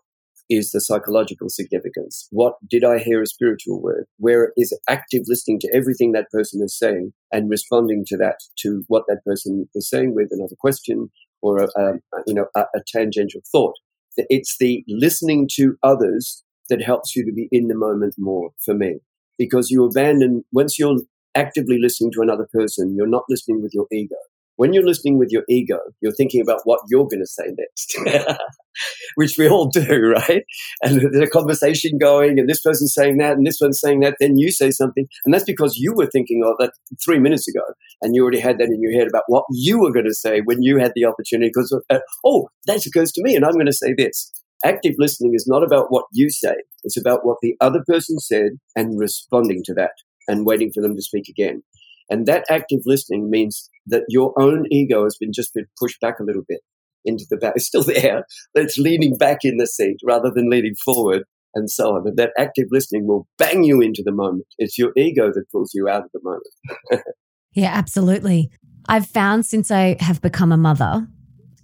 is the psychological significance? What did I hear a spiritual word? Where is active listening to everything that person is saying and responding to that, to what that person is saying with another question or a, a you know a, a tangential thought. It's the listening to others that helps you to be in the moment more for me. Because you abandon, once you're actively listening to another person, you're not listening with your ego. When you're listening with your ego, you're thinking about what you're going to say next, *laughs* which we all do, right? And there's a conversation going, and this person's saying that, and this one's saying that. Then you say something, and that's because you were thinking of that three minutes ago, and you already had that in your head about what you were going to say when you had the opportunity. Because uh, oh, that occurs to me, and I'm going to say this active listening is not about what you say, it's about what the other person said and responding to that and waiting for them to speak again. And that active listening means that your own ego has been just been pushed back a little bit into the back. *laughs* It's still there, but it's leaning back in the seat rather than leaning forward and so on. And that active listening will bang you into the moment. It's your ego that pulls you out of the moment. *laughs* yeah, absolutely. I've found since I have become a mother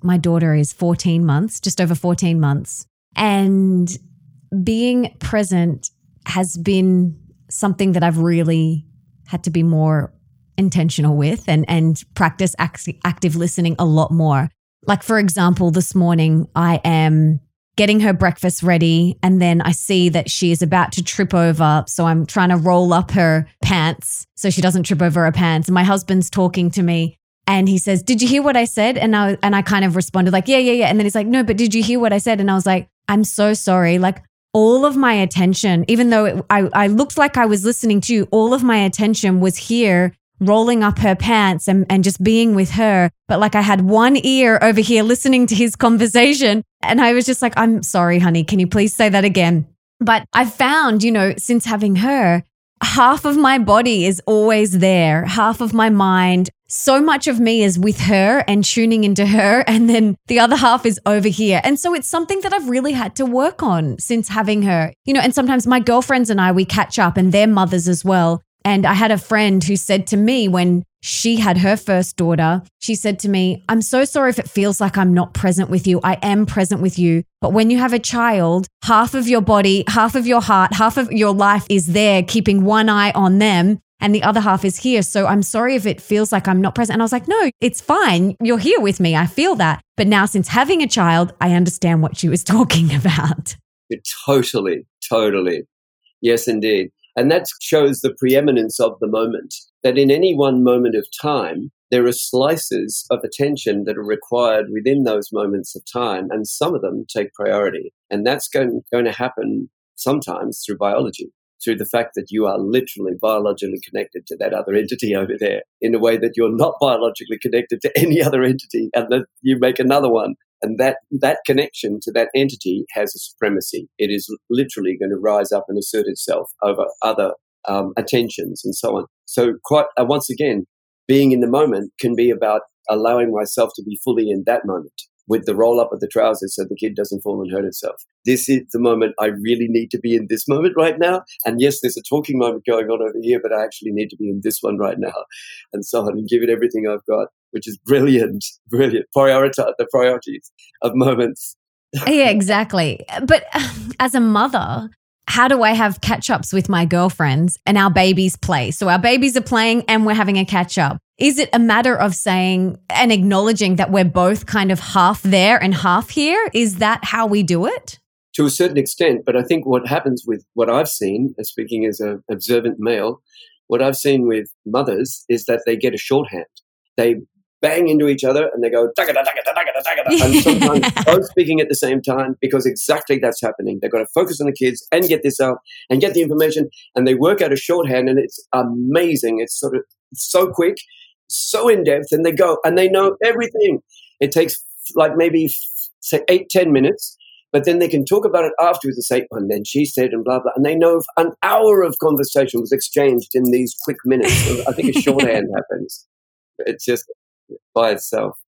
my daughter is 14 months, just over 14 months. And being present has been something that I've really had to be more intentional with and, and practice act- active listening a lot more. Like, for example, this morning I am getting her breakfast ready and then I see that she is about to trip over. So I'm trying to roll up her pants so she doesn't trip over her pants. And my husband's talking to me and he says, "Did you hear what I said?" And I and I kind of responded like, "Yeah, yeah, yeah." And then he's like, "No, but did you hear what I said?" And I was like, "I'm so sorry." Like all of my attention, even though it, I I looked like I was listening to you, all of my attention was here rolling up her pants and, and just being with her. But like I had one ear over here listening to his conversation. And I was just like, I'm sorry, honey. Can you please say that again? But I found, you know, since having her, half of my body is always there, half of my mind. So much of me is with her and tuning into her, *laughs* and then the other half is over here. And so it's something that I've really had to work on since having her. You know, and sometimes my girlfriends and I, we catch up and their mothers as well. And I had a friend who said to me when she had her first daughter, she said to me, I'm so sorry if it feels like I'm not present with you. I am present with you. But when you have a child, half of your body, half of your heart, half of your life is there, keeping one eye on them. And the other half is here. So I'm sorry if it feels like I'm not present. And I was like, no, it's fine. You're here with me. I feel that. But now, since having a child, I understand what she was *laughs* talking about. Totally, totally. Yes, indeed. And that shows the preeminence of the moment, that in any one moment of time, there are slices of attention that are required within those moments of time, and some of them take priority. And that's going, going to happen sometimes through biology, through the fact that you are literally biologically connected to that other entity over there in a way that you're not biologically connected to any other entity, and that you make another one and that, that connection to that entity has a supremacy. It is literally going to rise up and assert itself over other um, attentions and so on. So, quite uh, once again, being in the moment can be about allowing myself to be fully in that moment with the roll up of the trousers so the kid doesn't fall and hurt itself. This is the moment I really need to be in this moment right now. And yes, there's a talking moment going on over here, but I actually need to be in this one right now. And so on and give it everything I've got which is brilliant, *laughs* brilliant. Prioritize the priorities of moments. yeah, exactly. But *laughs* as a mother, how do I have catch ups with my girlfriends and our babies play? So our babies are playing and we're having a catch up. Is it a matter of saying and acknowledging that we're both kind of half there and half here? Is that how we do it? To a certain extent, but I think what happens with what I've seen, speaking as an observant male, what I've seen with mothers is that they get a shorthand. They bang into each other and they go *laughs* and sometimes both speaking at the same time because exactly that's happening. They've got to focus on the kids and get this out and get the information and they work out a shorthand and it's amazing. It's sort of so quick, so in depth, and they go and they know everything. It takes like maybe say eight, ten minutes. But then they can talk about it afterwards and say, oh, and then she said, and blah, blah. And they know an hour of conversation was exchanged in these quick minutes. I think a shorthand *laughs* happens. It's just by itself.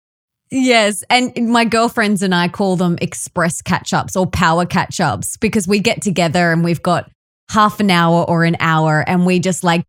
Yes. And my girlfriends and I call them express catch ups or power catch ups because we get together and we've got half an hour or an hour and we just like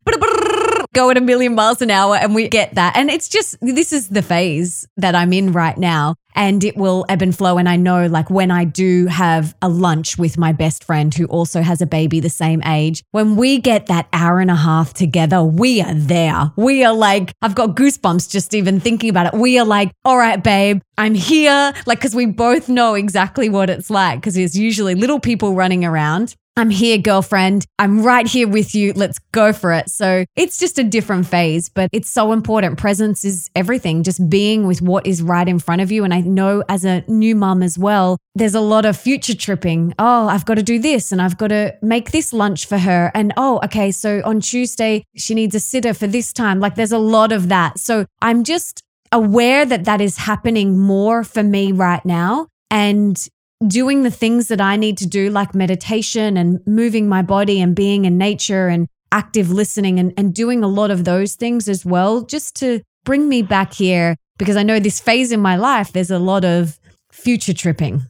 go at a million miles an hour and we get that. And it's just, this is the phase that I'm in right now. And it will ebb and flow. And I know, like, when I do have a lunch with my best friend who also has a baby the same age, when we get that hour and a half together, we are there. We are like, I've got goosebumps just even thinking about it. We are like, all right, babe, I'm here. Like, because we both know exactly what it's like, because there's usually little people running around. I'm here, girlfriend. I'm right here with you. Let's go for it. So it's just a different phase, but it's so important. Presence is everything, just being with what is right in front of you. And I know as a new mum as well, there's a lot of future tripping. Oh, I've got to do this and I've got to make this lunch for her. And oh, okay, so on Tuesday, she needs a sitter for this time. Like there's a lot of that. So I'm just aware that that is happening more for me right now. And doing the things that I need to do, like meditation and moving my body and being in nature and active listening and, and doing a lot of those things as well, just to bring me back here. Because I know this phase in my life, there's a lot of future tripping.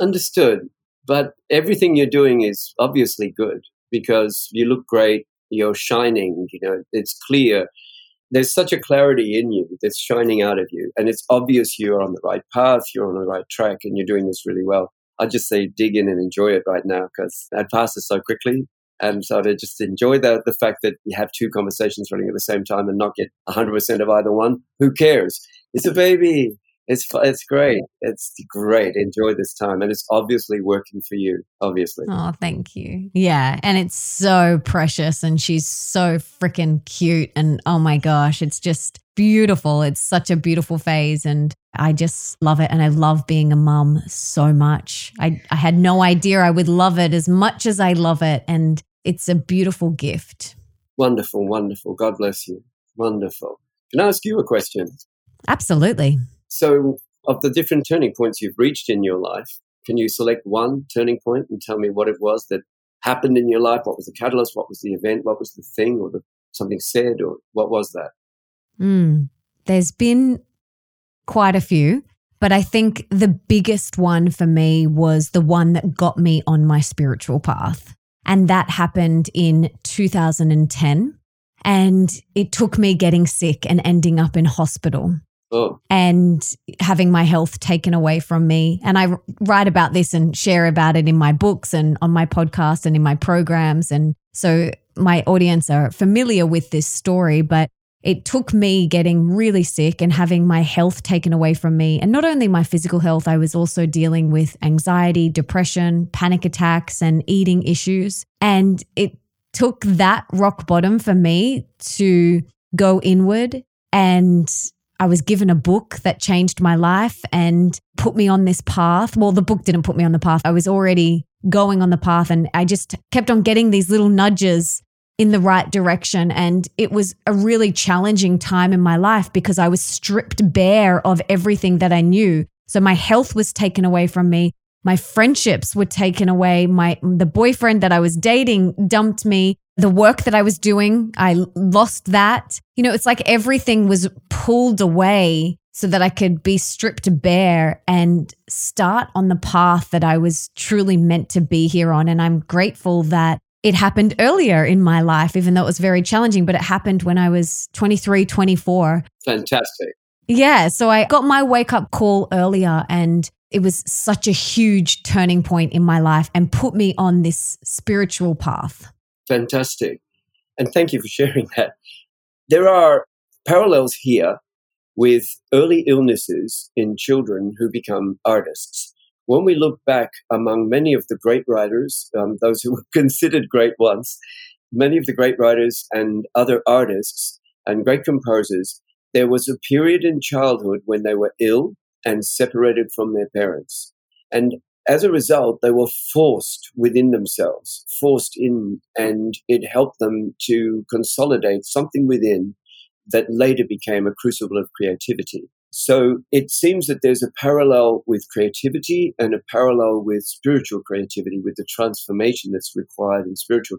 Understood. But everything you're doing is obviously good because you look great, you're shining, you know, it's clear. There's such a clarity in you that's shining out of you. And it's obvious you're on the right path, you're on the right track, and you're doing this really well. I just say dig in and enjoy it right now because that passes so quickly. And so to just enjoy the, the fact that you have two conversations running at the same time and not get 100% of either one. Who cares? It's a baby. It's it's great. It's great. Enjoy this time, and it's obviously working for you. Obviously. Oh, thank you. Yeah, and it's so precious, and she's so freaking cute, and oh my gosh, it's just beautiful. It's such a beautiful phase, and I just love it. And I love being a mum so much. I I had no idea I would love it as much as I love it, and it's a beautiful gift. Wonderful, wonderful. God bless you. Wonderful. Can I ask you a question? Absolutely. So, of the different turning points you've reached in your life, can you select one turning point and tell me what it was that happened in your life? What was the catalyst? What was the event? What was the thing or the, something said? Or what was that? Mm, there's been quite a few, but I think the biggest one for me was the one that got me on my spiritual path. And that happened in 2010. And it took me getting sick and ending up in hospital. Oh. and having my health taken away from me. And I write about this and share about it in my books and on my podcast and in my programs. And so my audience are familiar with this story, but it took me getting really sick and having my health taken away from me. And not only my physical health, I was also dealing with anxiety, depression, panic attacks, and eating issues. And it took that rock bottom for me to go inward and I was given a book that changed my life and put me on this path. Well, the book didn't put me on the path. I was already going on the path and I just kept on getting these little nudges in the right direction. And it was a really challenging time in my life because I was stripped bare of everything that I knew. So my health was taken away from me. My friendships were taken away. My the boyfriend that I was dating dumped me the work that I was doing, I lost that. You know, it's like everything was pulled away so that I could be stripped bare and start on the path that I was truly meant to be here on. And I'm grateful that it happened earlier in my life, even though it was very challenging, but it happened when I was 23, 24. Fantastic. Yeah. So I got my wake up call earlier and it was such a huge turning point in my life and put me on this spiritual path. Fantastic. And thank you for sharing that. There are parallels here with early illnesses in children who become artists. When we look back among many of the great writers, um, those who were *laughs* considered great once, many of the great writers and other artists and great composers, there was a period in childhood when they were ill and separated from their parents. And as a result, they were forced within themselves, forced in, and it helped them to consolidate something within that later became a crucible of creativity. So it seems that there's a parallel with creativity and a parallel with spiritual creativity, with the transformation that's required in spiritual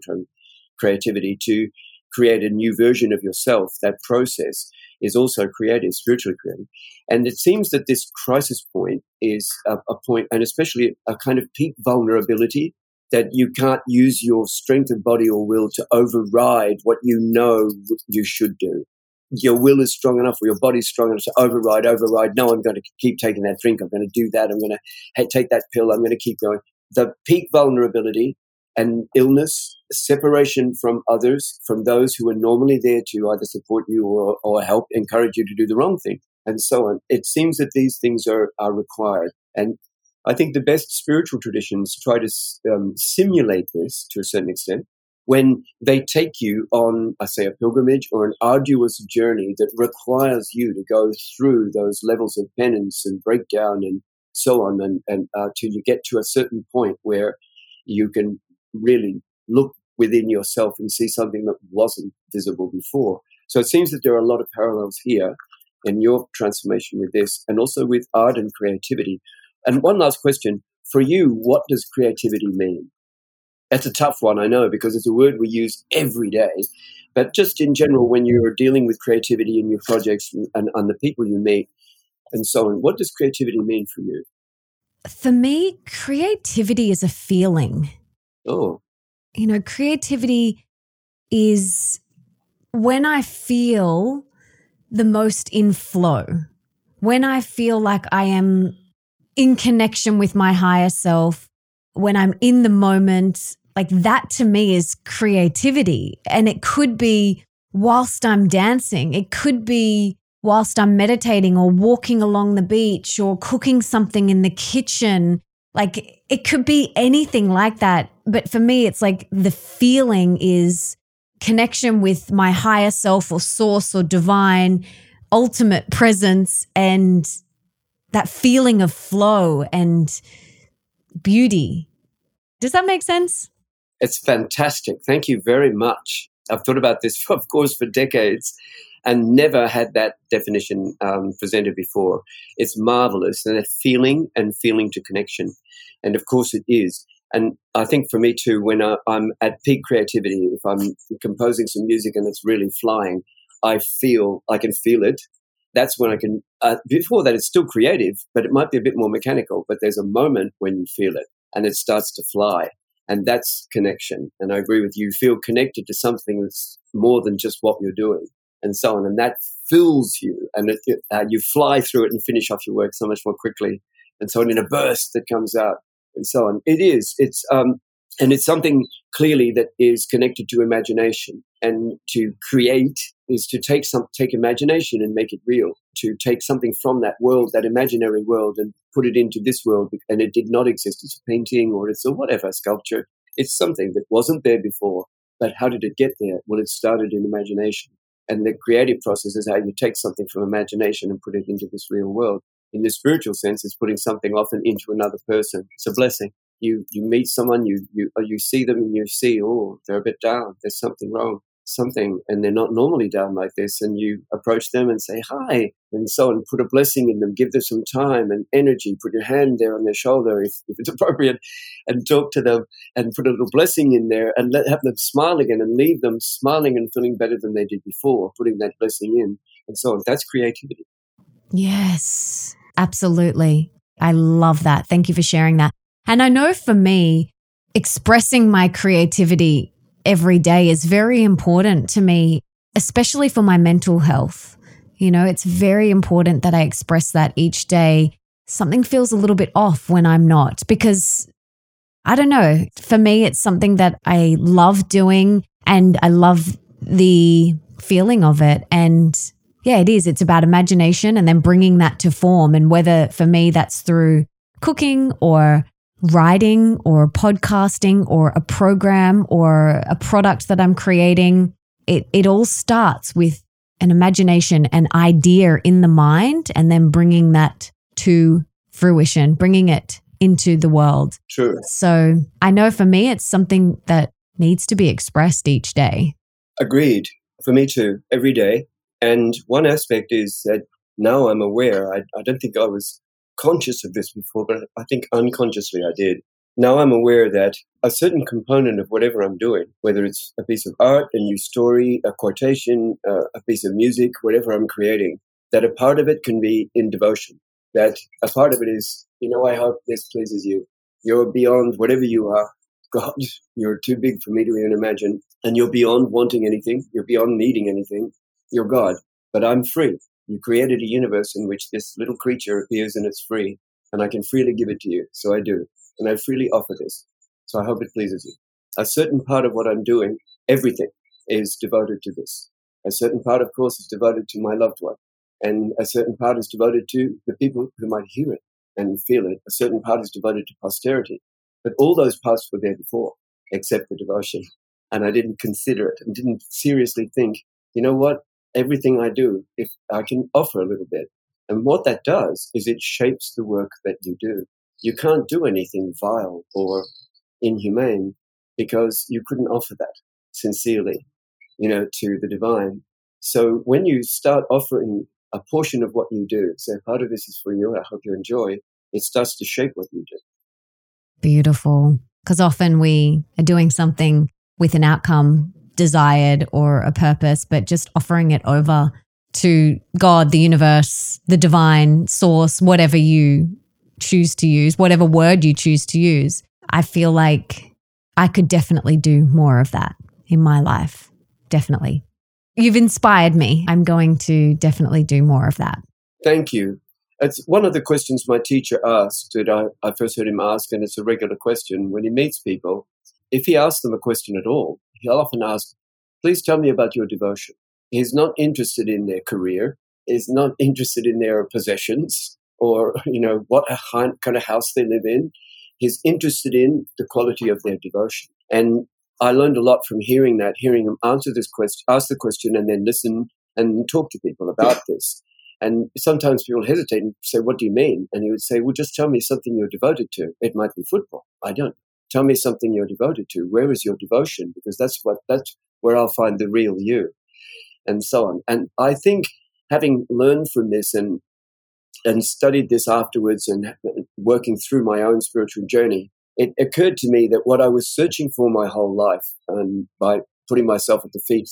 creativity to create a new version of yourself. That process is also creative, spiritually creative. And it seems that this crisis point is a, a point, and especially a kind of peak vulnerability that you can't use your strength of body or will to override what you know you should do. Your will is strong enough, or your body's strong enough to override, override. No, I'm going to keep taking that drink. I'm going to do that. I'm going to take that pill. I'm going to keep going. The peak vulnerability and illness, separation from others, from those who are normally there to either support you or, or help encourage you to do the wrong thing, and so on. It seems that these things are, are required. And I think the best spiritual traditions try to um, simulate this to a certain extent when they take you on, I say, a pilgrimage or an arduous journey that requires you to go through those levels of penance and breakdown and so on, and, and uh, till you get to a certain point where you can really look within yourself and see something that wasn't visible before. So it seems that there are a lot of parallels here in your transformation with this and also with art and creativity. And one last question for you, what does creativity mean? That's a tough one, I know, because it's a word we use every day. But just in general, when you're dealing with creativity in your projects and, and, the people you meet and so on, what does creativity mean for you? For me, creativity is a feeling. Oh. You know, creativity is when I feel the most in flow, when I feel like I am in connection with my higher self, when I'm in the moment, like that to me is creativity. And it could be whilst I'm dancing, it could be whilst I'm meditating or walking along the beach or cooking something in the kitchen. Like it could be anything like that. But for me, it's like the feeling is connection with my higher self or source or divine ultimate presence and that feeling of flow and beauty. Does that make sense? It's fantastic. Thank you very much. I've thought about this, *laughs* of course, for decades and never had that definition um, presented before. It's marvelous and a feeling and feeling to connection. And of course, it is. And I think for me too, when I, I'm at peak creativity, if I'm composing some music and it's really flying, I feel, I can feel it. That's when I can, uh, before that, it's still creative, but it might be a bit more mechanical. But there's a moment when you feel it and it starts to fly. And that's connection. And I agree with you. You feel connected to something that's more than just what you're doing and so on. And that fills you and it, uh, you fly through it and finish off your work so much more quickly. And so on in a burst that comes out and so on. It is. It's um, and it's something clearly that is connected to imagination. And to create is to take some take imagination and make it real. To take something from that world, that imaginary world, and put it into this world. And it did not exist. It's a painting or it's a whatever sculpture. It's something that wasn't there before. But how did it get there? Well, it started in imagination. And the creative process is how you take something from imagination and put it into this real world in the spiritual sense is putting something often into another person. It's a blessing. You you meet someone, you you you see them, and you see, oh, they're a bit down. There's something wrong, something, and they're not normally down like this. And you approach them and say hi, and so on. Put a blessing in them. Give them some time and energy. Put your hand there on their shoulder if, if it's *laughs* appropriate, and talk to them and put a little blessing in there and let have them smile again and leave them smiling and feeling better than they did before. Putting that blessing in and so on. That's creativity. Yes. Absolutely. I love that. Thank you for sharing that. And I know for me, expressing my creativity every day is very important to me, especially for my mental health. You know, it's very important that I express that each day something feels a little bit off when I'm not because I don't know. For me, it's something that I love doing and I love the feeling of it. And yeah, it is. It's about imagination and then bringing that to form. And whether for me that's through cooking or writing or podcasting or a program or a product that I'm creating, it, it all starts with an imagination, an idea in the mind, and then bringing that to fruition, bringing it into the world. True. So I know for me, it's something that needs to be expressed each day. Agreed. For me too, every day. And one aspect is that now I'm aware. I, I don't think I was conscious of this before, but I think unconsciously I did. Now I'm aware that a certain component of whatever I'm doing, whether it's a piece of art, a new story, a quotation, uh, a piece of music, whatever I'm creating, that a part of it can be in devotion. That a part of it is, you know, I hope this pleases you. You're beyond whatever you are. God, *laughs* you're too big for me to even imagine. And you're beyond wanting anything. You're beyond needing anything. You're God. But I'm free. You created a universe in which this little creature appears and it's free. And I can freely give it to you. So I do. And I freely offer this. So I hope it pleases you. A certain part of what I'm doing, everything, is devoted to this. A certain part, of course, is devoted to my loved one. And a certain part is devoted to the people who might hear it and feel it. A certain part is devoted to posterity. But all those parts were there before, except the devotion. And I didn't consider it and didn't seriously think, you know what? Everything I do, if I can offer a little bit. And what that does is it shapes the work that you do. You can't do anything vile or inhumane because you couldn't offer that sincerely, you know, to the divine. So when you start offering a portion of what you do, say part of this is for you, I hope you enjoy, it starts to shape what you do. Beautiful. Because often we are doing something with an outcome desired or a purpose, but just offering it over to God, the universe, the divine source, whatever you choose to use, whatever word you choose to use. I feel like I could definitely do more of that in my life. Definitely. You've inspired me. I'm going to definitely do more of that. Thank you. It's one of the questions my teacher asked that I, I first heard him ask, and it's a regular question when he meets people. If he asks them a question at all, he'll often ask, Please tell me about your devotion. He's not interested in their career, he's not interested in their possessions or, *laughs* you know, what kind of house they live in. He's interested in the quality of their devotion. And I learned a lot from hearing that, hearing him answer this question, ask the question, and then listen and talk to people about this. And sometimes people hesitate and say, What do you mean? And he would say, Well, just tell me something you're devoted to. It might be football. I don't. Tell me something you're devoted to. Where is your devotion? Because that's what that's where I'll find the real you. And so on. And I think having learned from this and and studied this afterwards and working through my own spiritual journey, it occurred to me that what I was searching for my whole life, and by putting myself at the feet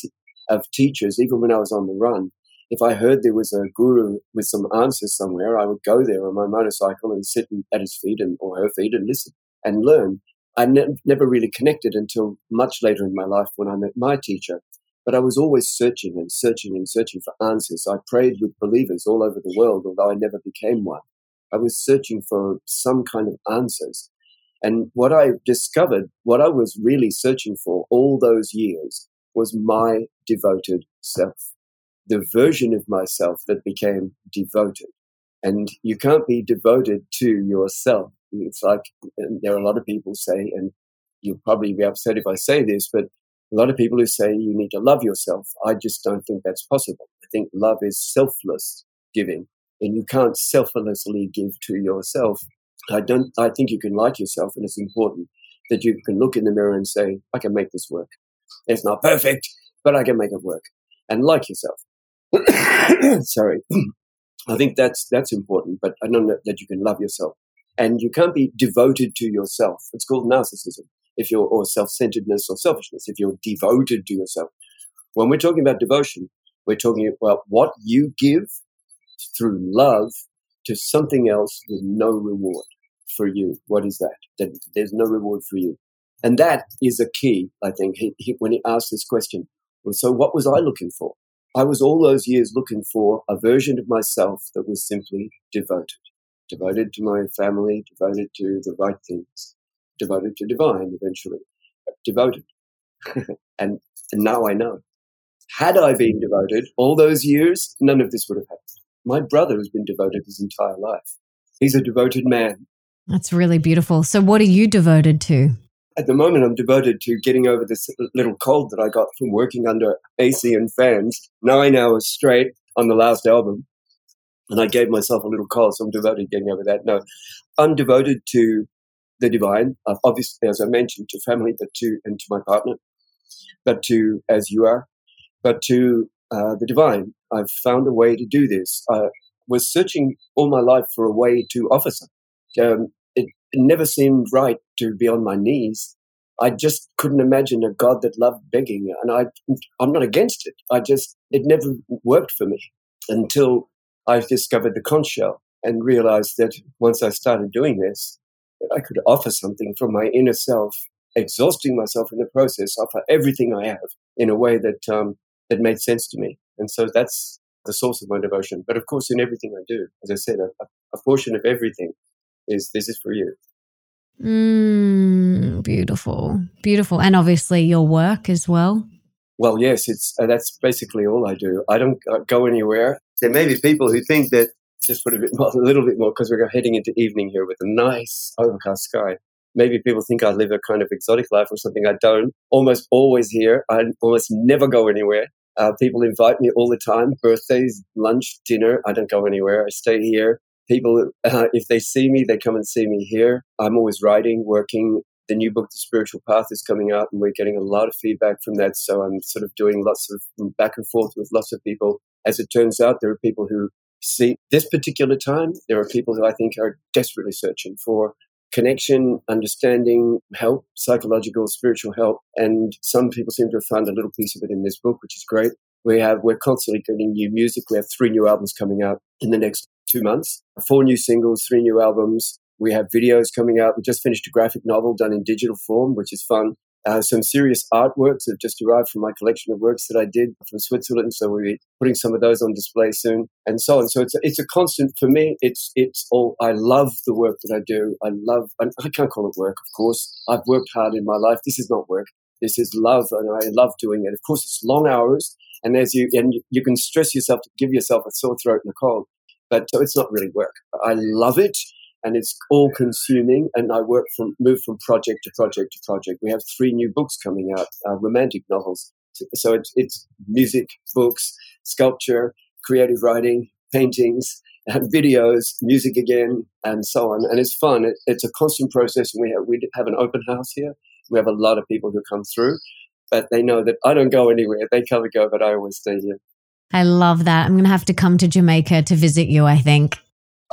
of teachers, even when I was on the run, if I heard there was a guru with some answers somewhere, I would go there on my motorcycle and sit at his feet and, or her feet and listen and learn. I ne- never really connected until much later in my life when I met my teacher. But I was always searching and searching and searching for answers. I prayed with believers all over the world, although I never became one. I was searching for some kind of answers. And what I discovered, what I was really searching for all those years was my devoted self the version of myself that became devoted. And you can't be devoted to yourself. It's like there are a lot of people say, and you'll probably be upset if I say this, but a lot of people who say you need to love yourself. I just don't think that's possible. I think love is selfless giving, and you can't selflessly give to yourself. I don't. I think you can like yourself, and it's important that you can look in the mirror and say, "I can make this work. It's not perfect, but I can make it work," and like yourself. *coughs* Sorry. *coughs* I think that's that's important, but I don't know that you can love yourself, and you can't be devoted to yourself. It's called narcissism, if you're or self-centeredness or selfishness. If you're devoted to yourself, when we're talking about devotion, we're talking about what you give through love to something else with no reward for you. What is that? There's no reward for you, and that is a key. I think he, he, when he asked this question. Well, so what was I looking for? I was all those years looking for a version of myself that was simply devoted, devoted to my family, devoted to the right things, devoted to divine eventually, devoted. and, *laughs* and now I know. Had I been devoted all those years, none of this would have happened. My brother has been devoted his entire life. He's a devoted man. That's really beautiful. So, what are you devoted to? At the moment, I'm devoted to getting over this little cold that I got from working under AC and fans nine hours straight on the last album. And I gave myself a little call, so I'm devoted getting over that. No, I'm devoted to the divine, uh, obviously, as I mentioned, to family, but to, and to my partner, but to, as you are, but to uh, the divine. I've found a way to do this. I was searching all my life for a way to offer something. Um, it, it never seemed right to be on my knees. I just couldn't imagine a God that loved begging, and I, I'm not against it. I just, it never worked for me until I discovered the conch shell and realized that once I started doing this, I could offer something from my inner self, exhausting myself in the process, offer everything I have in a way that um, that made sense to me. And so that's the source of my devotion. But of course, in everything I do, as I said, a, a portion of everything is this is for you. Mm, beautiful, beautiful, and obviously your work as well. Well, yes, it's uh, that's basically all I do. I don't uh, go anywhere. There may be people who think that just put a bit more, *laughs* a little bit more, because we're heading into evening here with a nice overcast sky. Maybe people think I live a kind of exotic life or something. I don't. Almost always here. I almost never go anywhere. Uh, people invite me all the time, birthdays, lunch, dinner. I don't go anywhere. I stay here. People, uh, if they see me, they come and see me here. I'm always writing, working. The new book, The Spiritual Path, is coming out, and we're getting a lot of feedback from that. So I'm sort of doing lots of back and forth with lots of people. As it turns out, there are people who see this particular time. There are people who I think are desperately searching for connection, understanding, help, psychological, spiritual help. And some people seem to have found a little piece of it in this book, which is great. We have, we're constantly getting new music. We have three new albums coming out in the next two months, four new singles, three new albums. We have videos coming out. We just finished a graphic novel done in digital form, which is fun. Uh, some serious artworks have just arrived from my collection of works that I did from Switzerland. So we'll be putting some of those on display soon and so on. So it's a, it's a constant for me. It's, it's all, I love the work that I do. I love, and I can't call it work, of course. I've worked hard in my life. This is not work. This is love. And I love doing it. Of course, it's long hours. And as you, and you can stress yourself to give yourself a sore throat and a cold, but so it's not really work. I love it and it's all consuming. And I work from move from project to project to project. We have three new books coming out, uh, romantic novels. So it's, it's music, books, sculpture, creative writing, paintings, videos, music again, and so on. And it's fun. It, it's a constant process. And we have, we have an open house here. We have a lot of people who come through, but they know that I don't go anywhere. They come and go, but I always stay here. I love that. I'm going to have to come to Jamaica to visit you, I think.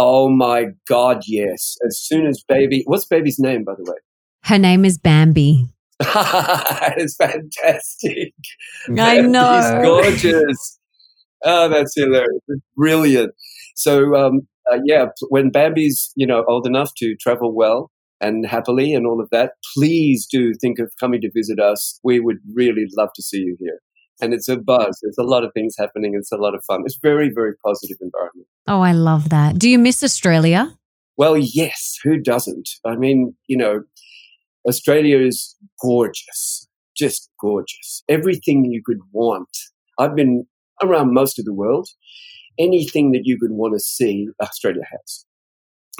Oh my God, yes. As soon as baby, what's baby's name, by the way? Her name is Bambi. *laughs* it's fantastic. *laughs* I know. gorgeous. Oh, that's hilarious. It's brilliant. So, um, uh, yeah, when Bambi's, you know, old enough to travel well and happily and all of that, please do think of coming to visit us. We would really love to see you here and it's a buzz. There's a lot of things happening. It's a lot of fun. It's very, very positive environment. Oh, I love that. Do you miss Australia? Well, yes. Who doesn't? I mean, you know, Australia is gorgeous, just gorgeous. Everything you could want. I've been around most of the world. Anything that you could want to see, Australia has.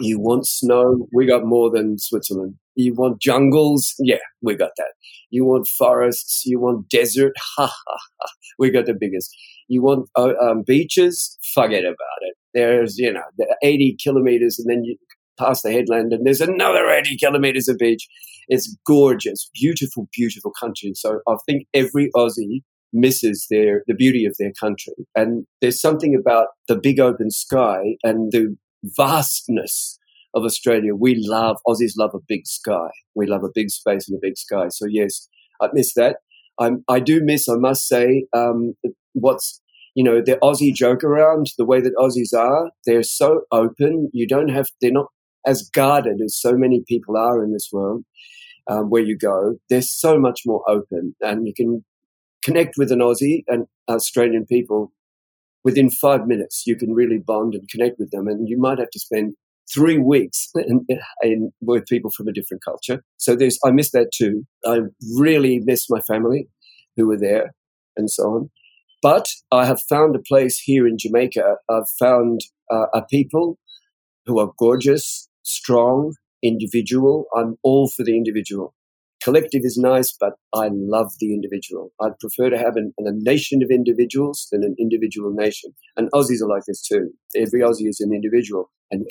You want snow? We got more than Switzerland. You want jungles? Yeah, we got that. You want forests? You want desert? *laughs* Ha ha ha. We got the biggest. You want uh, um, beaches? Forget about it. There's, you know, 80 kilometers and then you pass the headland and there's another 80 kilometers of beach. It's gorgeous, beautiful, beautiful country. So I think every Aussie misses their the beauty of their country. And there's something about the big open sky and the vastness of Australia. We love, Aussies love a big sky. We love a big space and a big sky. So, yes, I miss that. I'm, I do miss, I must say, um, what's, you know, the Aussie joke around, the way that Aussies are. They're so open. You don't have, they're not as guarded as so many people are in this world um, where you go. They're so much more open and you can connect with an Aussie and Australian people within five minutes, you can really bond and connect with them. And you might have to spend three weeks *laughs* in, in, with people from a different culture. So there's, I miss that too. I really miss my family who were there and so on. But I have found a place here in Jamaica. I've found uh, a people who are gorgeous, strong, individual. I'm all for the individual. Collective is nice, but I love the individual. I'd prefer to have an, a nation of individuals than an individual nation. And Aussies are like this too. Every Aussie is an individual and,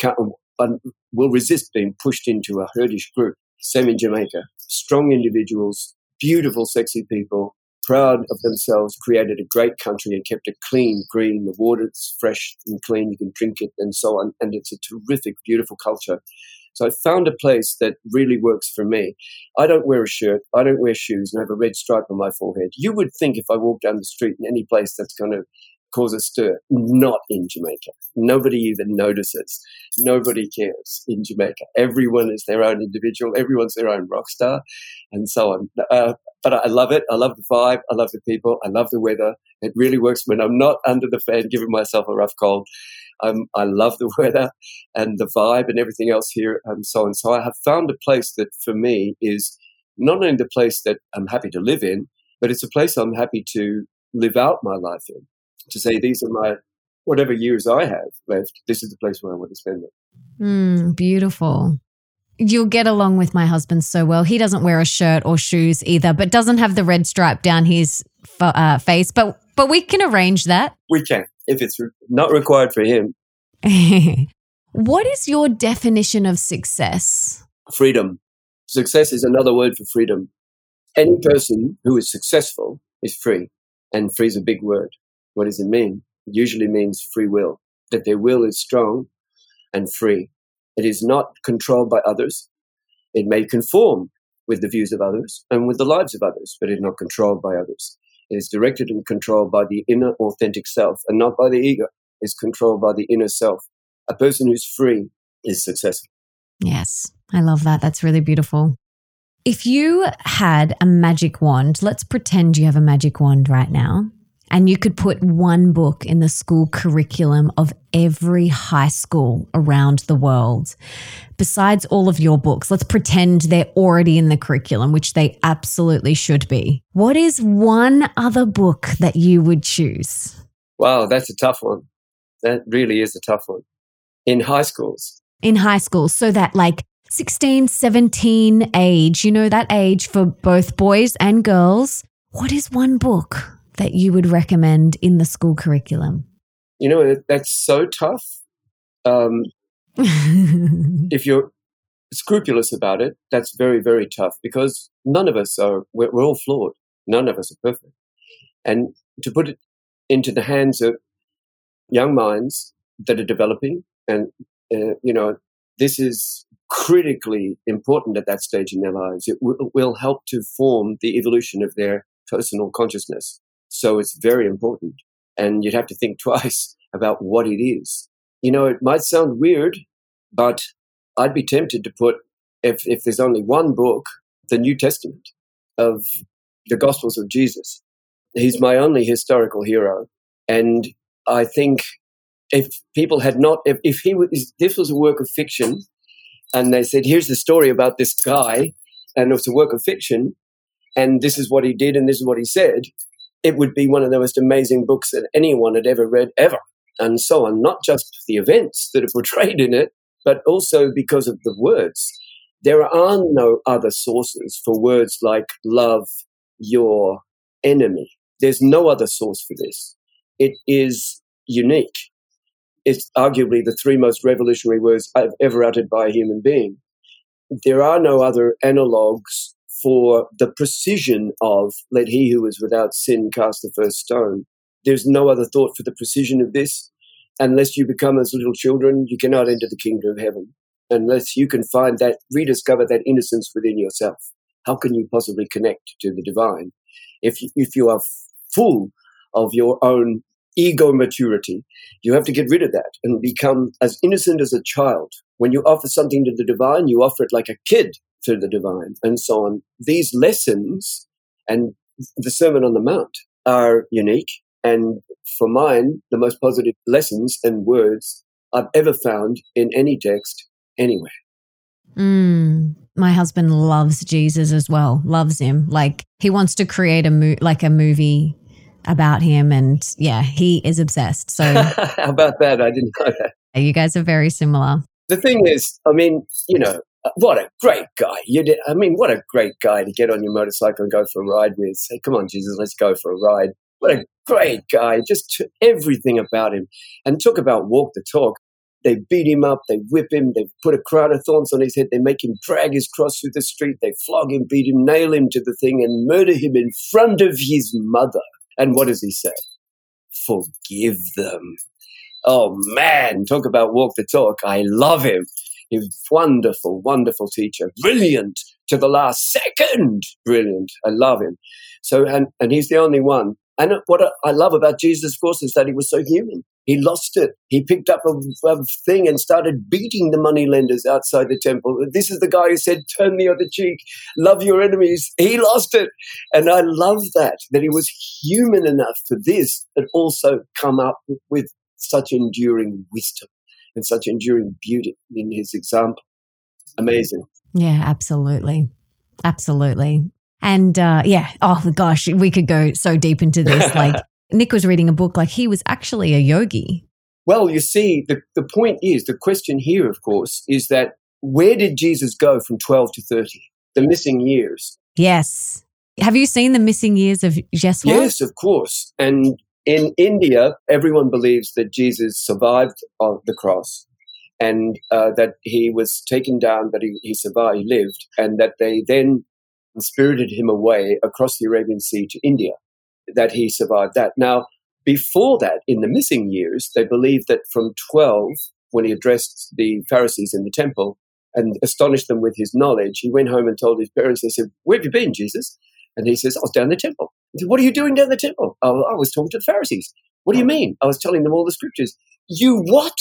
will resist being pushed into a herdish group. Same in Jamaica. Strong individuals, beautiful, sexy people, proud of themselves, created a great country and kept it clean, green. The water's fresh and clean. You can drink it and so on. And it's a terrific, beautiful culture. So I found a place that really works for me. I don't wear a shirt. I don't wear shoes and I have a red stripe on my forehead. You would think if I walk down the street in any place that's going to cause a stir. Not in Jamaica. Nobody even notices. Nobody cares in Jamaica. Everyone is their own individual. Everyone's their own rock star, and so on. Uh, but I love it. I love the vibe. I love the people. I love the weather. It really works when I'm not under the fan giving myself a rough cold. Um, I love the *laughs* weather and the vibe and everything else here and so on. So I have found a place that for me is not only the place that I'm happy to live in, but it's a place I'm happy to live out my life in to say these are my whatever years I have left. This is the place where I want to spend it. Mm, beautiful. You'll get along with my husband so well. He doesn't wear a shirt or shoes either, but doesn't have the red stripe down his uh, face. But but we can arrange that. We can if it's not required for him. *laughs* what is your definition of success? Freedom. Success is another word for freedom. Any person who is successful is free, and free is a big word. What does it mean? It usually means free will, that their will is strong and free. It is not controlled by others. It may conform with the views of others and with the lives of others, but it is not controlled by others. It is directed and controlled by the inner authentic self and not by the ego. It's controlled by the inner self. A person who's free is successful. Yes, I love that. That's really beautiful. If you had a magic wand, let's pretend you have a magic wand right now and you could put one book in the school curriculum of every high school around the world. Besides all of your books, let's pretend they're already in the curriculum, which they absolutely should be. What is one other book that you would choose? Wow, that's a tough one. That really is a tough one. In high schools. In high schools. So that like 16, 17 age, you know, that age for both boys and girls. What is one book that you would recommend in the school curriculum? You know, that's so tough. Um, *laughs* if you're scrupulous about it, that's very, very tough because none of us are, we're, we're, all flawed. None of us are perfect. And to put it into the hands of young minds that are developing, and, uh, you know, this is critically important at that stage in their lives. It w- will help to form the evolution of their personal consciousness. So it's very important. And you'd have to think *laughs* twice about what it is. You know, it might sound weird, but I'd be tempted to put, if, if there's only one book, the New Testament of the Gospels of Jesus. He's my only historical hero. And I think if people had not, if, if he was, this was a work of fiction, and they said, here's the story about this guy, and it's a work of fiction, and this is what he did, and this is what he said, it would be one of the most amazing books that anyone had ever read, ever, and so on. Not just the events that are portrayed in it, but also because of the words. There are no other sources for words like love your enemy. There's no other source for this. It is unique. It's arguably the three most revolutionary words I've ever uttered by a human being. There are no other analogues for the precision of let he who is without sin cast the first stone. There's no other thought for the precision of this. Unless you become as little children, you cannot enter the kingdom of heaven. Unless you can find that, rediscover that innocence within yourself. How can you possibly connect to the divine? If you, if you are full of your own ego maturity, you have to get rid of that and become as innocent as a child. When you offer something to the divine, you offer it like a kid to the divine and so on. These lessons and the Sermon on the Mount are unique. And for mine, the most positive lessons and words I've ever found in any text anywhere. Mm, my husband loves Jesus as well. Loves him. Like he wants to create a mo- like a movie about him, and yeah, he is obsessed. So *laughs* how about that? I didn't know that. You guys are very similar. The thing is, I mean, you know, what a great guy. You did, I mean, what a great guy to get on your motorcycle and go for a ride with. Say, come on, Jesus, let's go for a ride. What a great guy. Just everything about him. And talk about walk the talk. They beat him up, they whip him, they put a crown of thorns on his head, they make him drag his cross through the street, they flog him, beat him, nail him to the thing, and murder him in front of his mother. And what does he say? Forgive them. Oh man, talk about walk the talk. I love him. He's wonderful, wonderful teacher, brilliant to the last second, brilliant. I love him. So, and, and he's the only one. And what I love about Jesus, of course, is that he was so human. He lost it. He picked up a, a thing and started beating the money lenders outside the temple. This is the guy who said, turn the other cheek, love your enemies. He lost it. And I love that, that he was human enough for this, but also come up with such enduring wisdom and such enduring beauty in his example. Amazing. Yeah, absolutely. Absolutely. And uh, yeah, oh gosh, we could go so deep into this. *laughs* Like Nick was reading a book, like he was actually a yogi. Well, you see, the, the point is the question here, of course, is that where did Jesus go from 12 to 30? The missing years. Yes. Have you seen the missing years of Jeswat? Yes, of course. And in India, everyone believes that Jesus survived on the cross and uh, that he was taken down, that he, he survived, he lived, and that they then spirited him away across the Arabian Sea to India, that he survived that. Now, before that, in the missing years, they believed that from 12, when he addressed the Pharisees in the temple and astonished them with his knowledge, he went home and told his parents, they said, Where have you been, Jesus? And he says, I was down the temple. What are you doing down the temple? Oh, I was talking to the Pharisees. What do you mean? I was telling them all the scriptures. You what?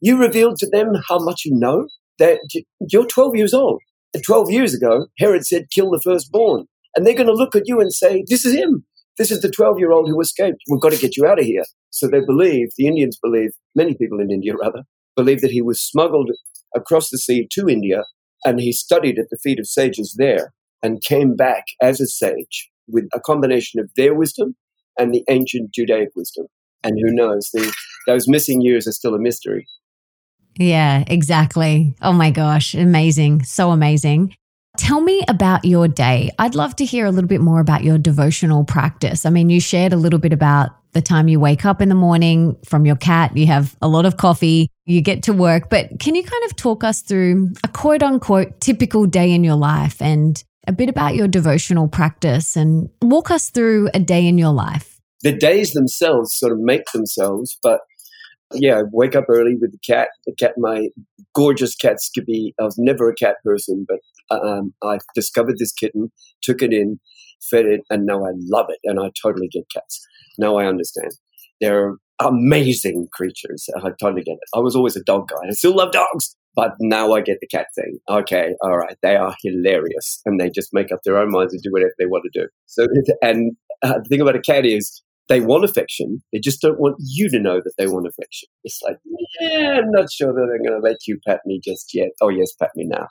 You revealed to them how much you know? That you're 12 years old. And 12 years ago, Herod said, kill the firstborn. And they're going to look at you and say, this is him. This is the 12 year old who escaped. We've got to get you out of here. So they believe, the Indians believe, many people in India rather, believe that he was smuggled across the sea to India and he studied at the feet of sages there and came back as a sage with a combination of their wisdom and the ancient Judaic wisdom. And who knows, the, those missing years are still a mystery. Yeah, exactly. Oh my gosh, amazing. So amazing. Tell me about your day. I'd love to hear a little bit more about your devotional practice. I mean, you shared a little bit about the time you wake up in the morning from your cat, you have a lot of coffee, you get to work, but can you kind of talk us through a quote unquote typical day in your life and a bit about your devotional practice and walk us through a day in your life. The days themselves sort of make themselves, but yeah, I wake up early with the cat. The cat, my gorgeous cat Skippy. I was never a cat person, but um, I discovered this kitten, took it in, fed it, and now I love it, and I totally get cats. Now I understand. They're amazing creatures. I totally get it. I was always a dog guy. I still love dogs, but now I get the cat thing. Okay, all right, they are hilarious, and they just make up their own minds and do whatever they want to do. So, and uh, the thing about a cat is they want affection. They just don't want you to know that they want affection. It's like, yeah, I'm not sure that I'm going to let you pat me just yet. Oh yes, pat me now.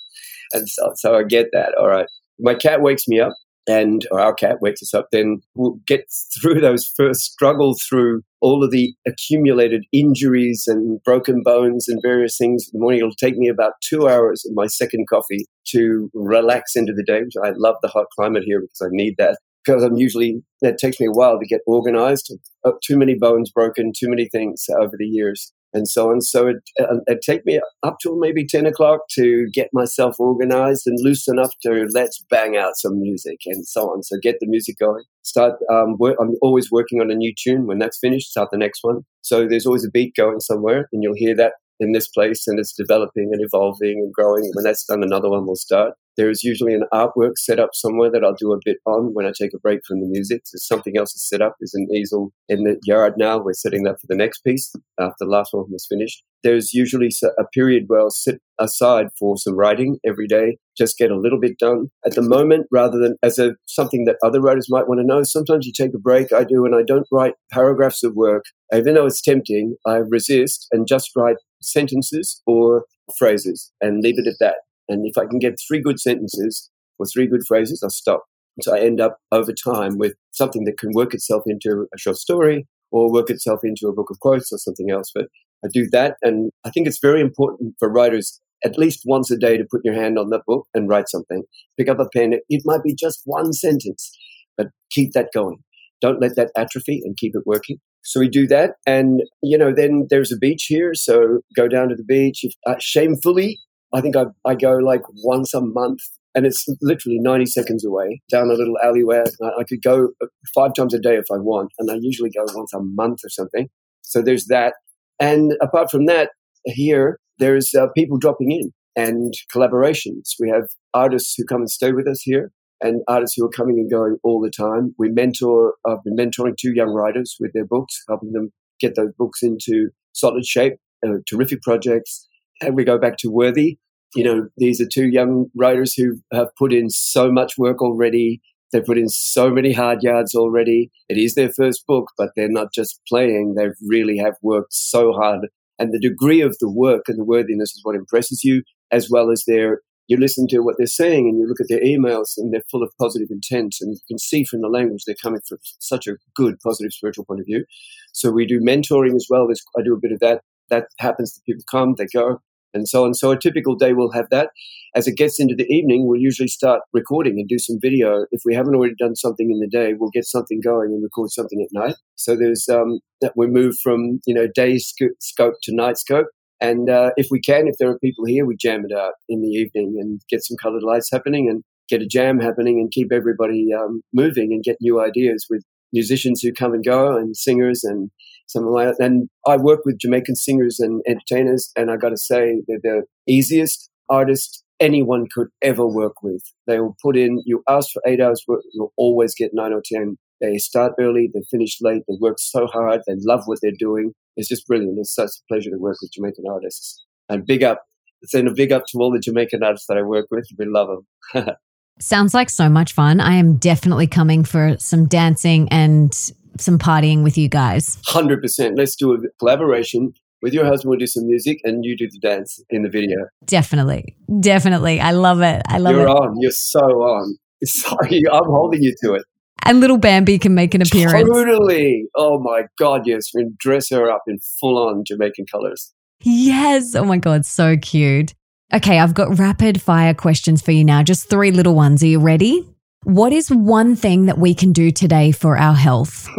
And so, so I get that. All right, my cat wakes me up and or our cat wakes us up, then we'll get through those first struggle through all of the accumulated injuries and broken bones and various things in the morning. It'll take me about two hours of my second coffee to relax into the day, which I love the hot climate here because I need that. Because I'm usually, it takes me a while to get organized. Too many bones broken, too many things over the years and so on. So it, uh, it'd take me up till maybe 10 o'clock to get myself organized and loose enough to let's bang out some music and so on. So get the music going. Start, um, work, I'm always working on a new tune. When that's finished, start the next one. So there's always a beat going somewhere and you'll hear that in this place and it's developing and evolving and growing. When that's done, another one will start. There is usually an artwork set up somewhere that I'll do a bit on when I take a break from the music. There's something else is set up. There's an easel in the yard now. We're setting that for the next piece after the last one was finished. There's usually a period where I'll sit aside for some writing every day, just get a little bit done. At the moment, rather than as a something that other writers might want to know, sometimes you take a break. I do, and I don't write paragraphs of work. Even though it's tempting, I resist and just write sentences or phrases and leave it at that. And if I can get three good sentences or three good phrases, I'll stop. So I end up over time with something that can work itself into a short story or work itself into a book of quotes or something else. But I do that. And I think it's very important for writers at least once a day to put your hand on that book and write something. Pick up a pen. It might be just one sentence, but keep that going. Don't let that atrophy and keep it working. So we do that. And, you know, then there's a beach here. So go down to the beach. Uh, shamefully, I think I, I go like once a month and it's literally 90 seconds away down a little alleyway. I could go uh, five times a day if I want, and I usually go once a month or something. So there's that. And apart from that, here, there's uh, people dropping in and collaborations. We have artists who come and stay with us here and artists who are coming and going all the time. We mentor, I've been mentoring two young writers with their books, helping them get those books into solid shape, uh, terrific projects. And we go back to Worthy, you know, these are two young writers who have put in so much work already. They've put in so many hard yards already. It is their first book, but they're not just playing. They really have worked so hard. And the degree of the work and the worthiness is what impresses you, as well as their, you listen to what they're saying and you look at their emails and they're full of positive intent. And you can see from the language they're coming from such a good, positive spiritual point of view. So we do mentoring as well. There's, I do a bit of that. That happens. People come, they go and so on. So a typical day we'll have that. As it gets into the evening, we'll usually start recording and do some video. If we haven't already done something in the day, we'll get something going and record something at night. So there's um, that we move from you know day sc- scope to night scope. And uh, if we can, if there are people here, we jam it out in the evening and get some colored lights happening and get a jam happening and keep everybody um, moving and get new ideas with musicians who come and go and singers and something like that. And I work with Jamaican singers and entertainers, and I got to say they're the easiest artists anyone could ever work with. They will put in, you ask for eight hours work, you'll always get nine or 10. They start early, they finish late, they work so hard, they love what they're doing. It's just brilliant. It's such a pleasure to work with Jamaican artists. And big up, send a big up to all the Jamaican artists that I work with. We love them. *laughs* Sounds like so much fun. I am definitely coming for some dancing and some partying with you guys. 100%. Let's do a collaboration with your husband. We'll do some music and you do the dance in the video. Definitely. Definitely. I love it. I love You're it. You're on. You're so on. *laughs* Sorry, I'm holding you to it. And little Bambi can make an appearance. Totally. Oh my God, yes. We dress her up in full on Jamaican colors. Yes. Oh my God, so cute. Okay, I've got rapid fire questions for you now. Just three little ones. Are you ready? What is one thing that we can do today for our health? *laughs*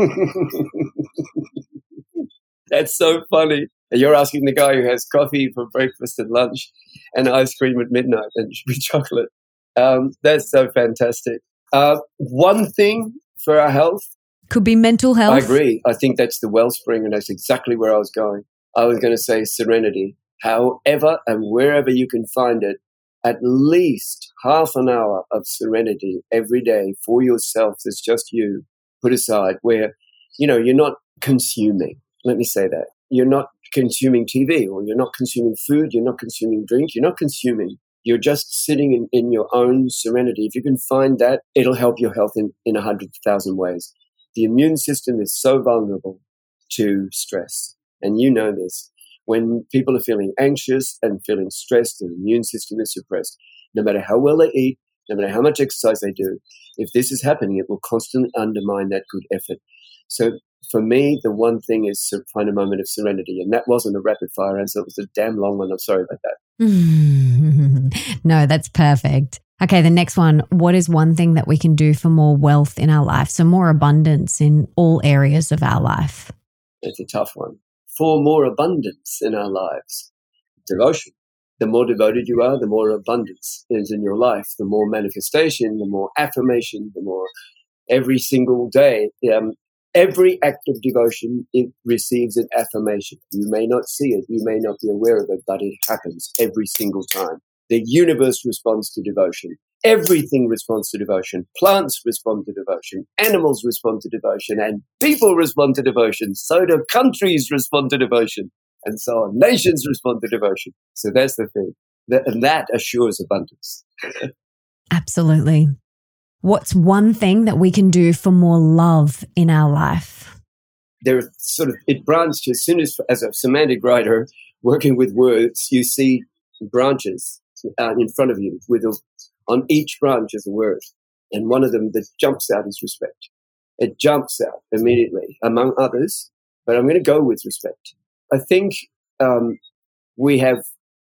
That's so funny. You're asking the guy who has coffee for breakfast and lunch and ice cream at midnight and *laughs* chocolate. Um, that's so fantastic. Uh, one thing for our health could be mental health. I agree. I think that's the wellspring, and that's exactly where I was going. I was going to say serenity. However and wherever you can find it, at least half an hour of serenity every day for yourself that's just you put aside where you know you're not consuming let me say that you're not consuming tv or you're not consuming food you're not consuming drink you're not consuming you're just sitting in, in your own serenity if you can find that it'll help your health in, in a hundred thousand ways the immune system is so vulnerable to stress and you know this when people are feeling anxious and feeling stressed, the immune system is suppressed. No matter how well they eat, no matter how much exercise they do, if this is happening, it will constantly undermine that good effort. So for me, the one thing is to find a moment of serenity. And that wasn't a rapid fire answer. It was a damn long one. I'm sorry about that. *laughs* no, that's perfect. Okay, the next one. What is one thing that we can do for more wealth in our life? So, more abundance in all areas of our life? It's a tough one for more abundance in our lives. Devotion. The more devoted you are, the more abundance is in your life, the more manifestation, the more affirmation, the more every single day. Um, every act of devotion it receives an affirmation. You may not see it, you may not be aware of it, but it happens every single time. The universe responds to devotion. Everything responds to devotion. Plants respond to devotion. Animals respond to devotion. And people respond to devotion. So do countries respond to devotion. And so on. Nations respond to devotion. So that's the thing. And that assures abundance. *laughs* Absolutely. What's one thing that we can do for more love in our life? There are sort of, it branched as soon as, as a semantic writer, working with words, you see branches uh, in front of you with a, on each branch is a word. And one of them that jumps out is respect. It jumps out immediately among others, but I'm going to go with respect. I think um, we have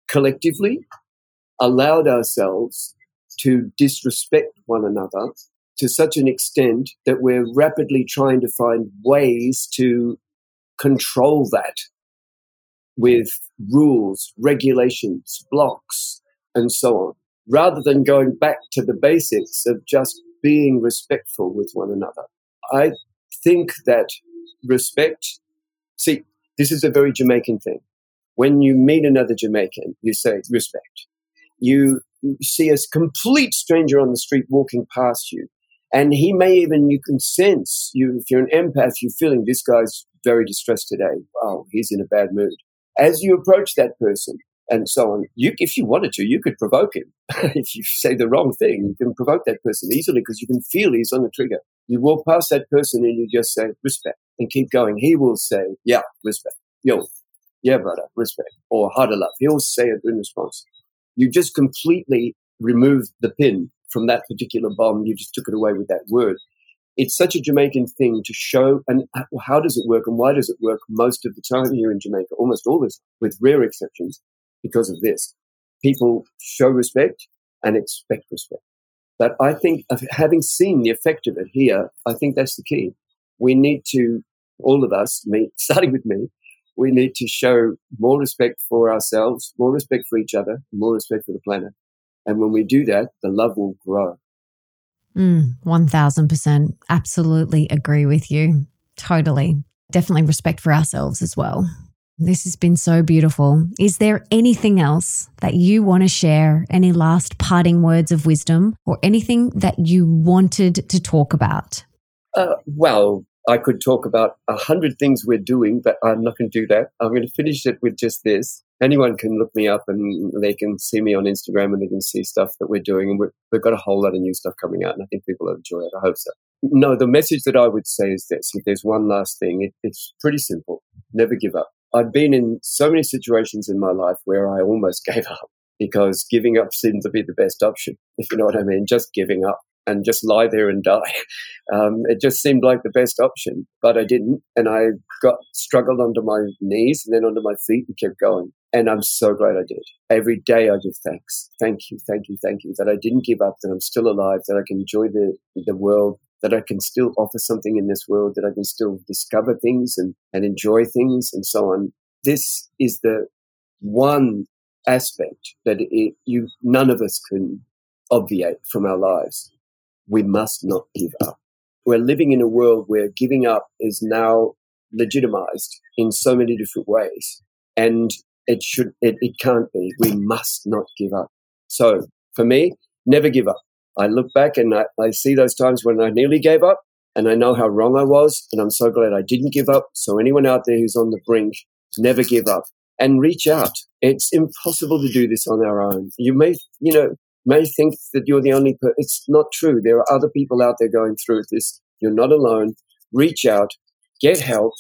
collectively allowed ourselves to disrespect one another to such an extent that we're rapidly trying to find ways to control that with rules, regulations, blocks, and so on, rather than going back to the basics of just being respectful with one another. I think that respect, see, this is a very Jamaican thing. When you meet another Jamaican, you say respect. You, you see a complete stranger on the street walking past you, and he may even, you can sense, you, if you're an empath, you're feeling this guy's very distressed today. Oh, he's in a bad mood. As you approach that person and so on, you, if you wanted to, you could provoke him. *laughs* if you say the wrong thing, you can provoke that person easily because you can feel he's on the trigger. You walk past that person and you just say respect and keep going. He will say, yeah, respect. Yo, yeah, brother, respect. Or harder love. He'll say it in response. You just completely removed the pin from that particular bomb. You just took it away with that word. It's such a Jamaican thing to show, and how does it work and why does it work most of the time here in Jamaica, almost always, with rare exceptions, because of this. People show respect and expect respect. But I think uh, having seen the effect of it here, I think that's the key. We need to, all of us, me, *laughs* starting with me, we need to show more respect for ourselves, more respect for each other, more respect for the planet. And when we do that, the love will grow. Mm, 1000%. Absolutely agree with you. Totally. Definitely respect for ourselves as well. This has been so beautiful. Is there anything else that you want to share? Any last parting words of wisdom or anything that you wanted to talk about? Uh, well, I could talk about a hundred things we're doing, but I'm not going to do that. I'm going to finish it with just this. Anyone can look me up and they can see me on Instagram and they can see stuff that we're doing. And we have got a whole lot of new stuff coming out, and I think people will enjoy it. I hope so. No, the message that I would say is this if there's one last thing, it, it's pretty simple never give up. I've been in so many situations in my life where I almost *laughs* gave up because giving up seemed to be the best option, if you know what I mean, just giving up and just lie there and die. *laughs* Um, it just seemed like the best option, but I didn't. And I got struggled onto my knees and then onto my feet and kept going. And I'm so glad I did. Every day I give thanks. Thank you, thank you, thank you that I didn't give up, that I'm still alive, that I can enjoy the, the world, that I can still offer something in this world, that I can still discover things and, and enjoy things and so on. This is the one aspect that it, you, none of us can obviate from our lives. We must not give up. We're living in a world where giving up is now legitimized in so many different ways. And it should, it, it can't be. We must not give up. So for me, never give up. I look back and I, I see those times when I nearly gave up and I know how wrong I was. And I'm so glad I didn't give up. So anyone out there who's on the brink, never give up and reach out. It's impossible to do this on our own. You may, you know, may think that you're the only person. It's not true. There are other people out there going through this. You're not alone. Reach out, get help.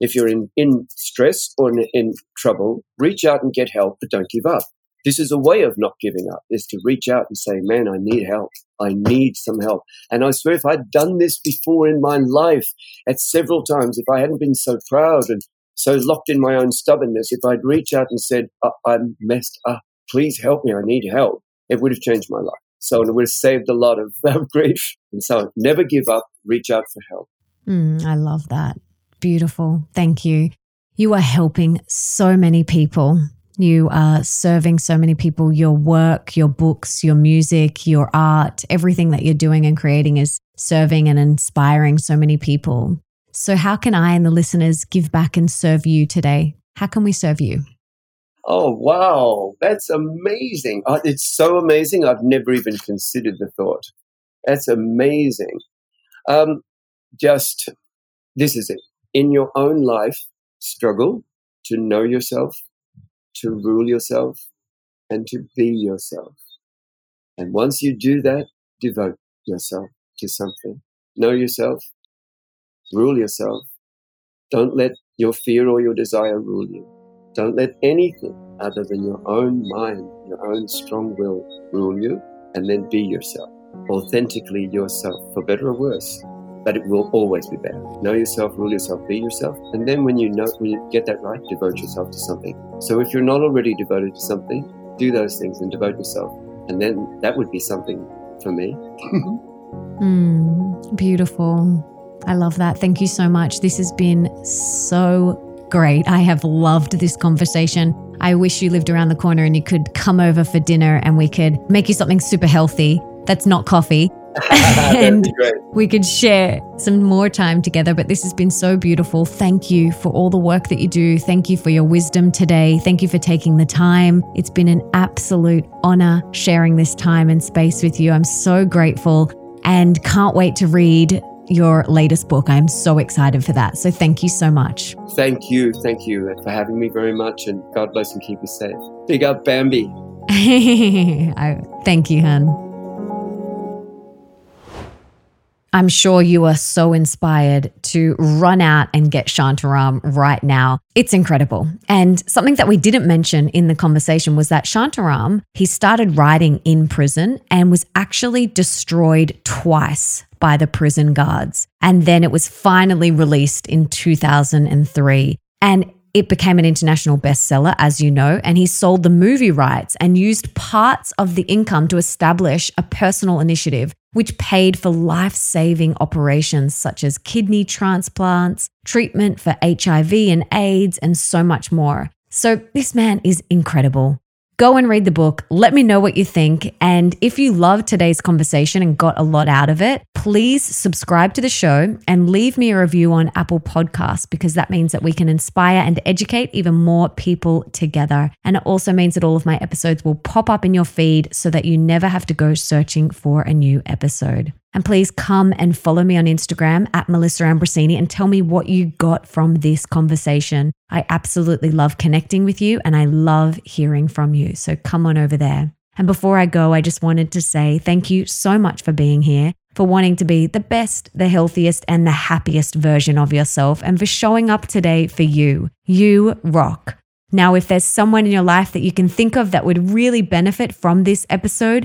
If you're in, in stress or in, in trouble, reach out and get help, but don't give up. This is a way of not giving up, is to reach out and say, man, I need help. I need some help. And I swear, if I'd done this before in my life at several times, if I hadn't been so proud and so locked in my own stubbornness, if I'd reach out and said, I'm messed up, please help me, I need help, it would have changed my life. So it would have saved a lot *laughs* of grief. And so never give up, reach out for help. Mm, I love that. Beautiful. Thank you. You are helping so many people you are serving so many people. Your work, your books, your music, your art, everything that you're doing and creating is serving and inspiring so many people. So, how can I and the listeners give back and serve you today? How can we serve you? Oh, wow. That's amazing. Uh, it's so amazing. I've never even considered the thought. That's amazing. Um, just this is it. In your own life, struggle to know yourself, to rule yourself and to be yourself. And once you do that, devote yourself to something. Know yourself, rule yourself. Don't let your fear or your desire rule you. Don't let anything other than your own mind, your own strong will rule you, and then be yourself, authentically yourself, for better or worse. But it will always be better. Know yourself, rule yourself, be yourself, and then when you know, when you get that right, devote yourself to something. So if you're not already devoted to something, do those things and devote yourself, and then that would be something for me. *laughs* mm, beautiful. I love that. Thank you so much. This has been so great. I have loved this conversation. I wish you lived around the corner and you could come over for dinner and we could make you something super healthy that's not coffee. *laughs* *laughs* and we could share some more time together. But this has been so beautiful. Thank you for all the work that you do. Thank you for your wisdom today. Thank you for taking the time. It's been an absolute honor sharing this time and space with you. I'm so grateful and can't wait to read your latest book. I'm so excited for that. So thank you so much. Thank you. Thank you for having me very much. And God bless and keep you safe. Big up, Bambi. *laughs* I, thank you, hun. I'm sure you are so inspired to run out and get Shantaram right now. It's incredible. And something that we didn't mention in the conversation was that Shantaram, he started writing in prison and was actually destroyed twice by the prison guards. And then it was finally released in 2003. And it became an international bestseller, as you know, and he sold the movie rights and used parts of the income to establish a personal initiative which paid for life saving operations such as kidney transplants, treatment for HIV and AIDS, and so much more. So, this man is incredible. Go and read the book. Let me know what you think. And if you loved today's conversation and got a lot out of it, please subscribe to the show and leave me a review on Apple Podcasts because that means that we can inspire and educate even more people together. And it also means that all of my episodes will pop up in your feed so that you never have to go searching for a new episode. And please come and follow me on Instagram at Melissa Ambrosini and tell me what you got from this conversation. I absolutely love connecting with you and I love hearing from you. So come on over there. And before I go, I just wanted to say thank you so much for being here, for wanting to be the best, the healthiest, and the happiest version of yourself, and for showing up today for you. You rock. Now, if there's someone in your life that you can think of that would really benefit from this episode,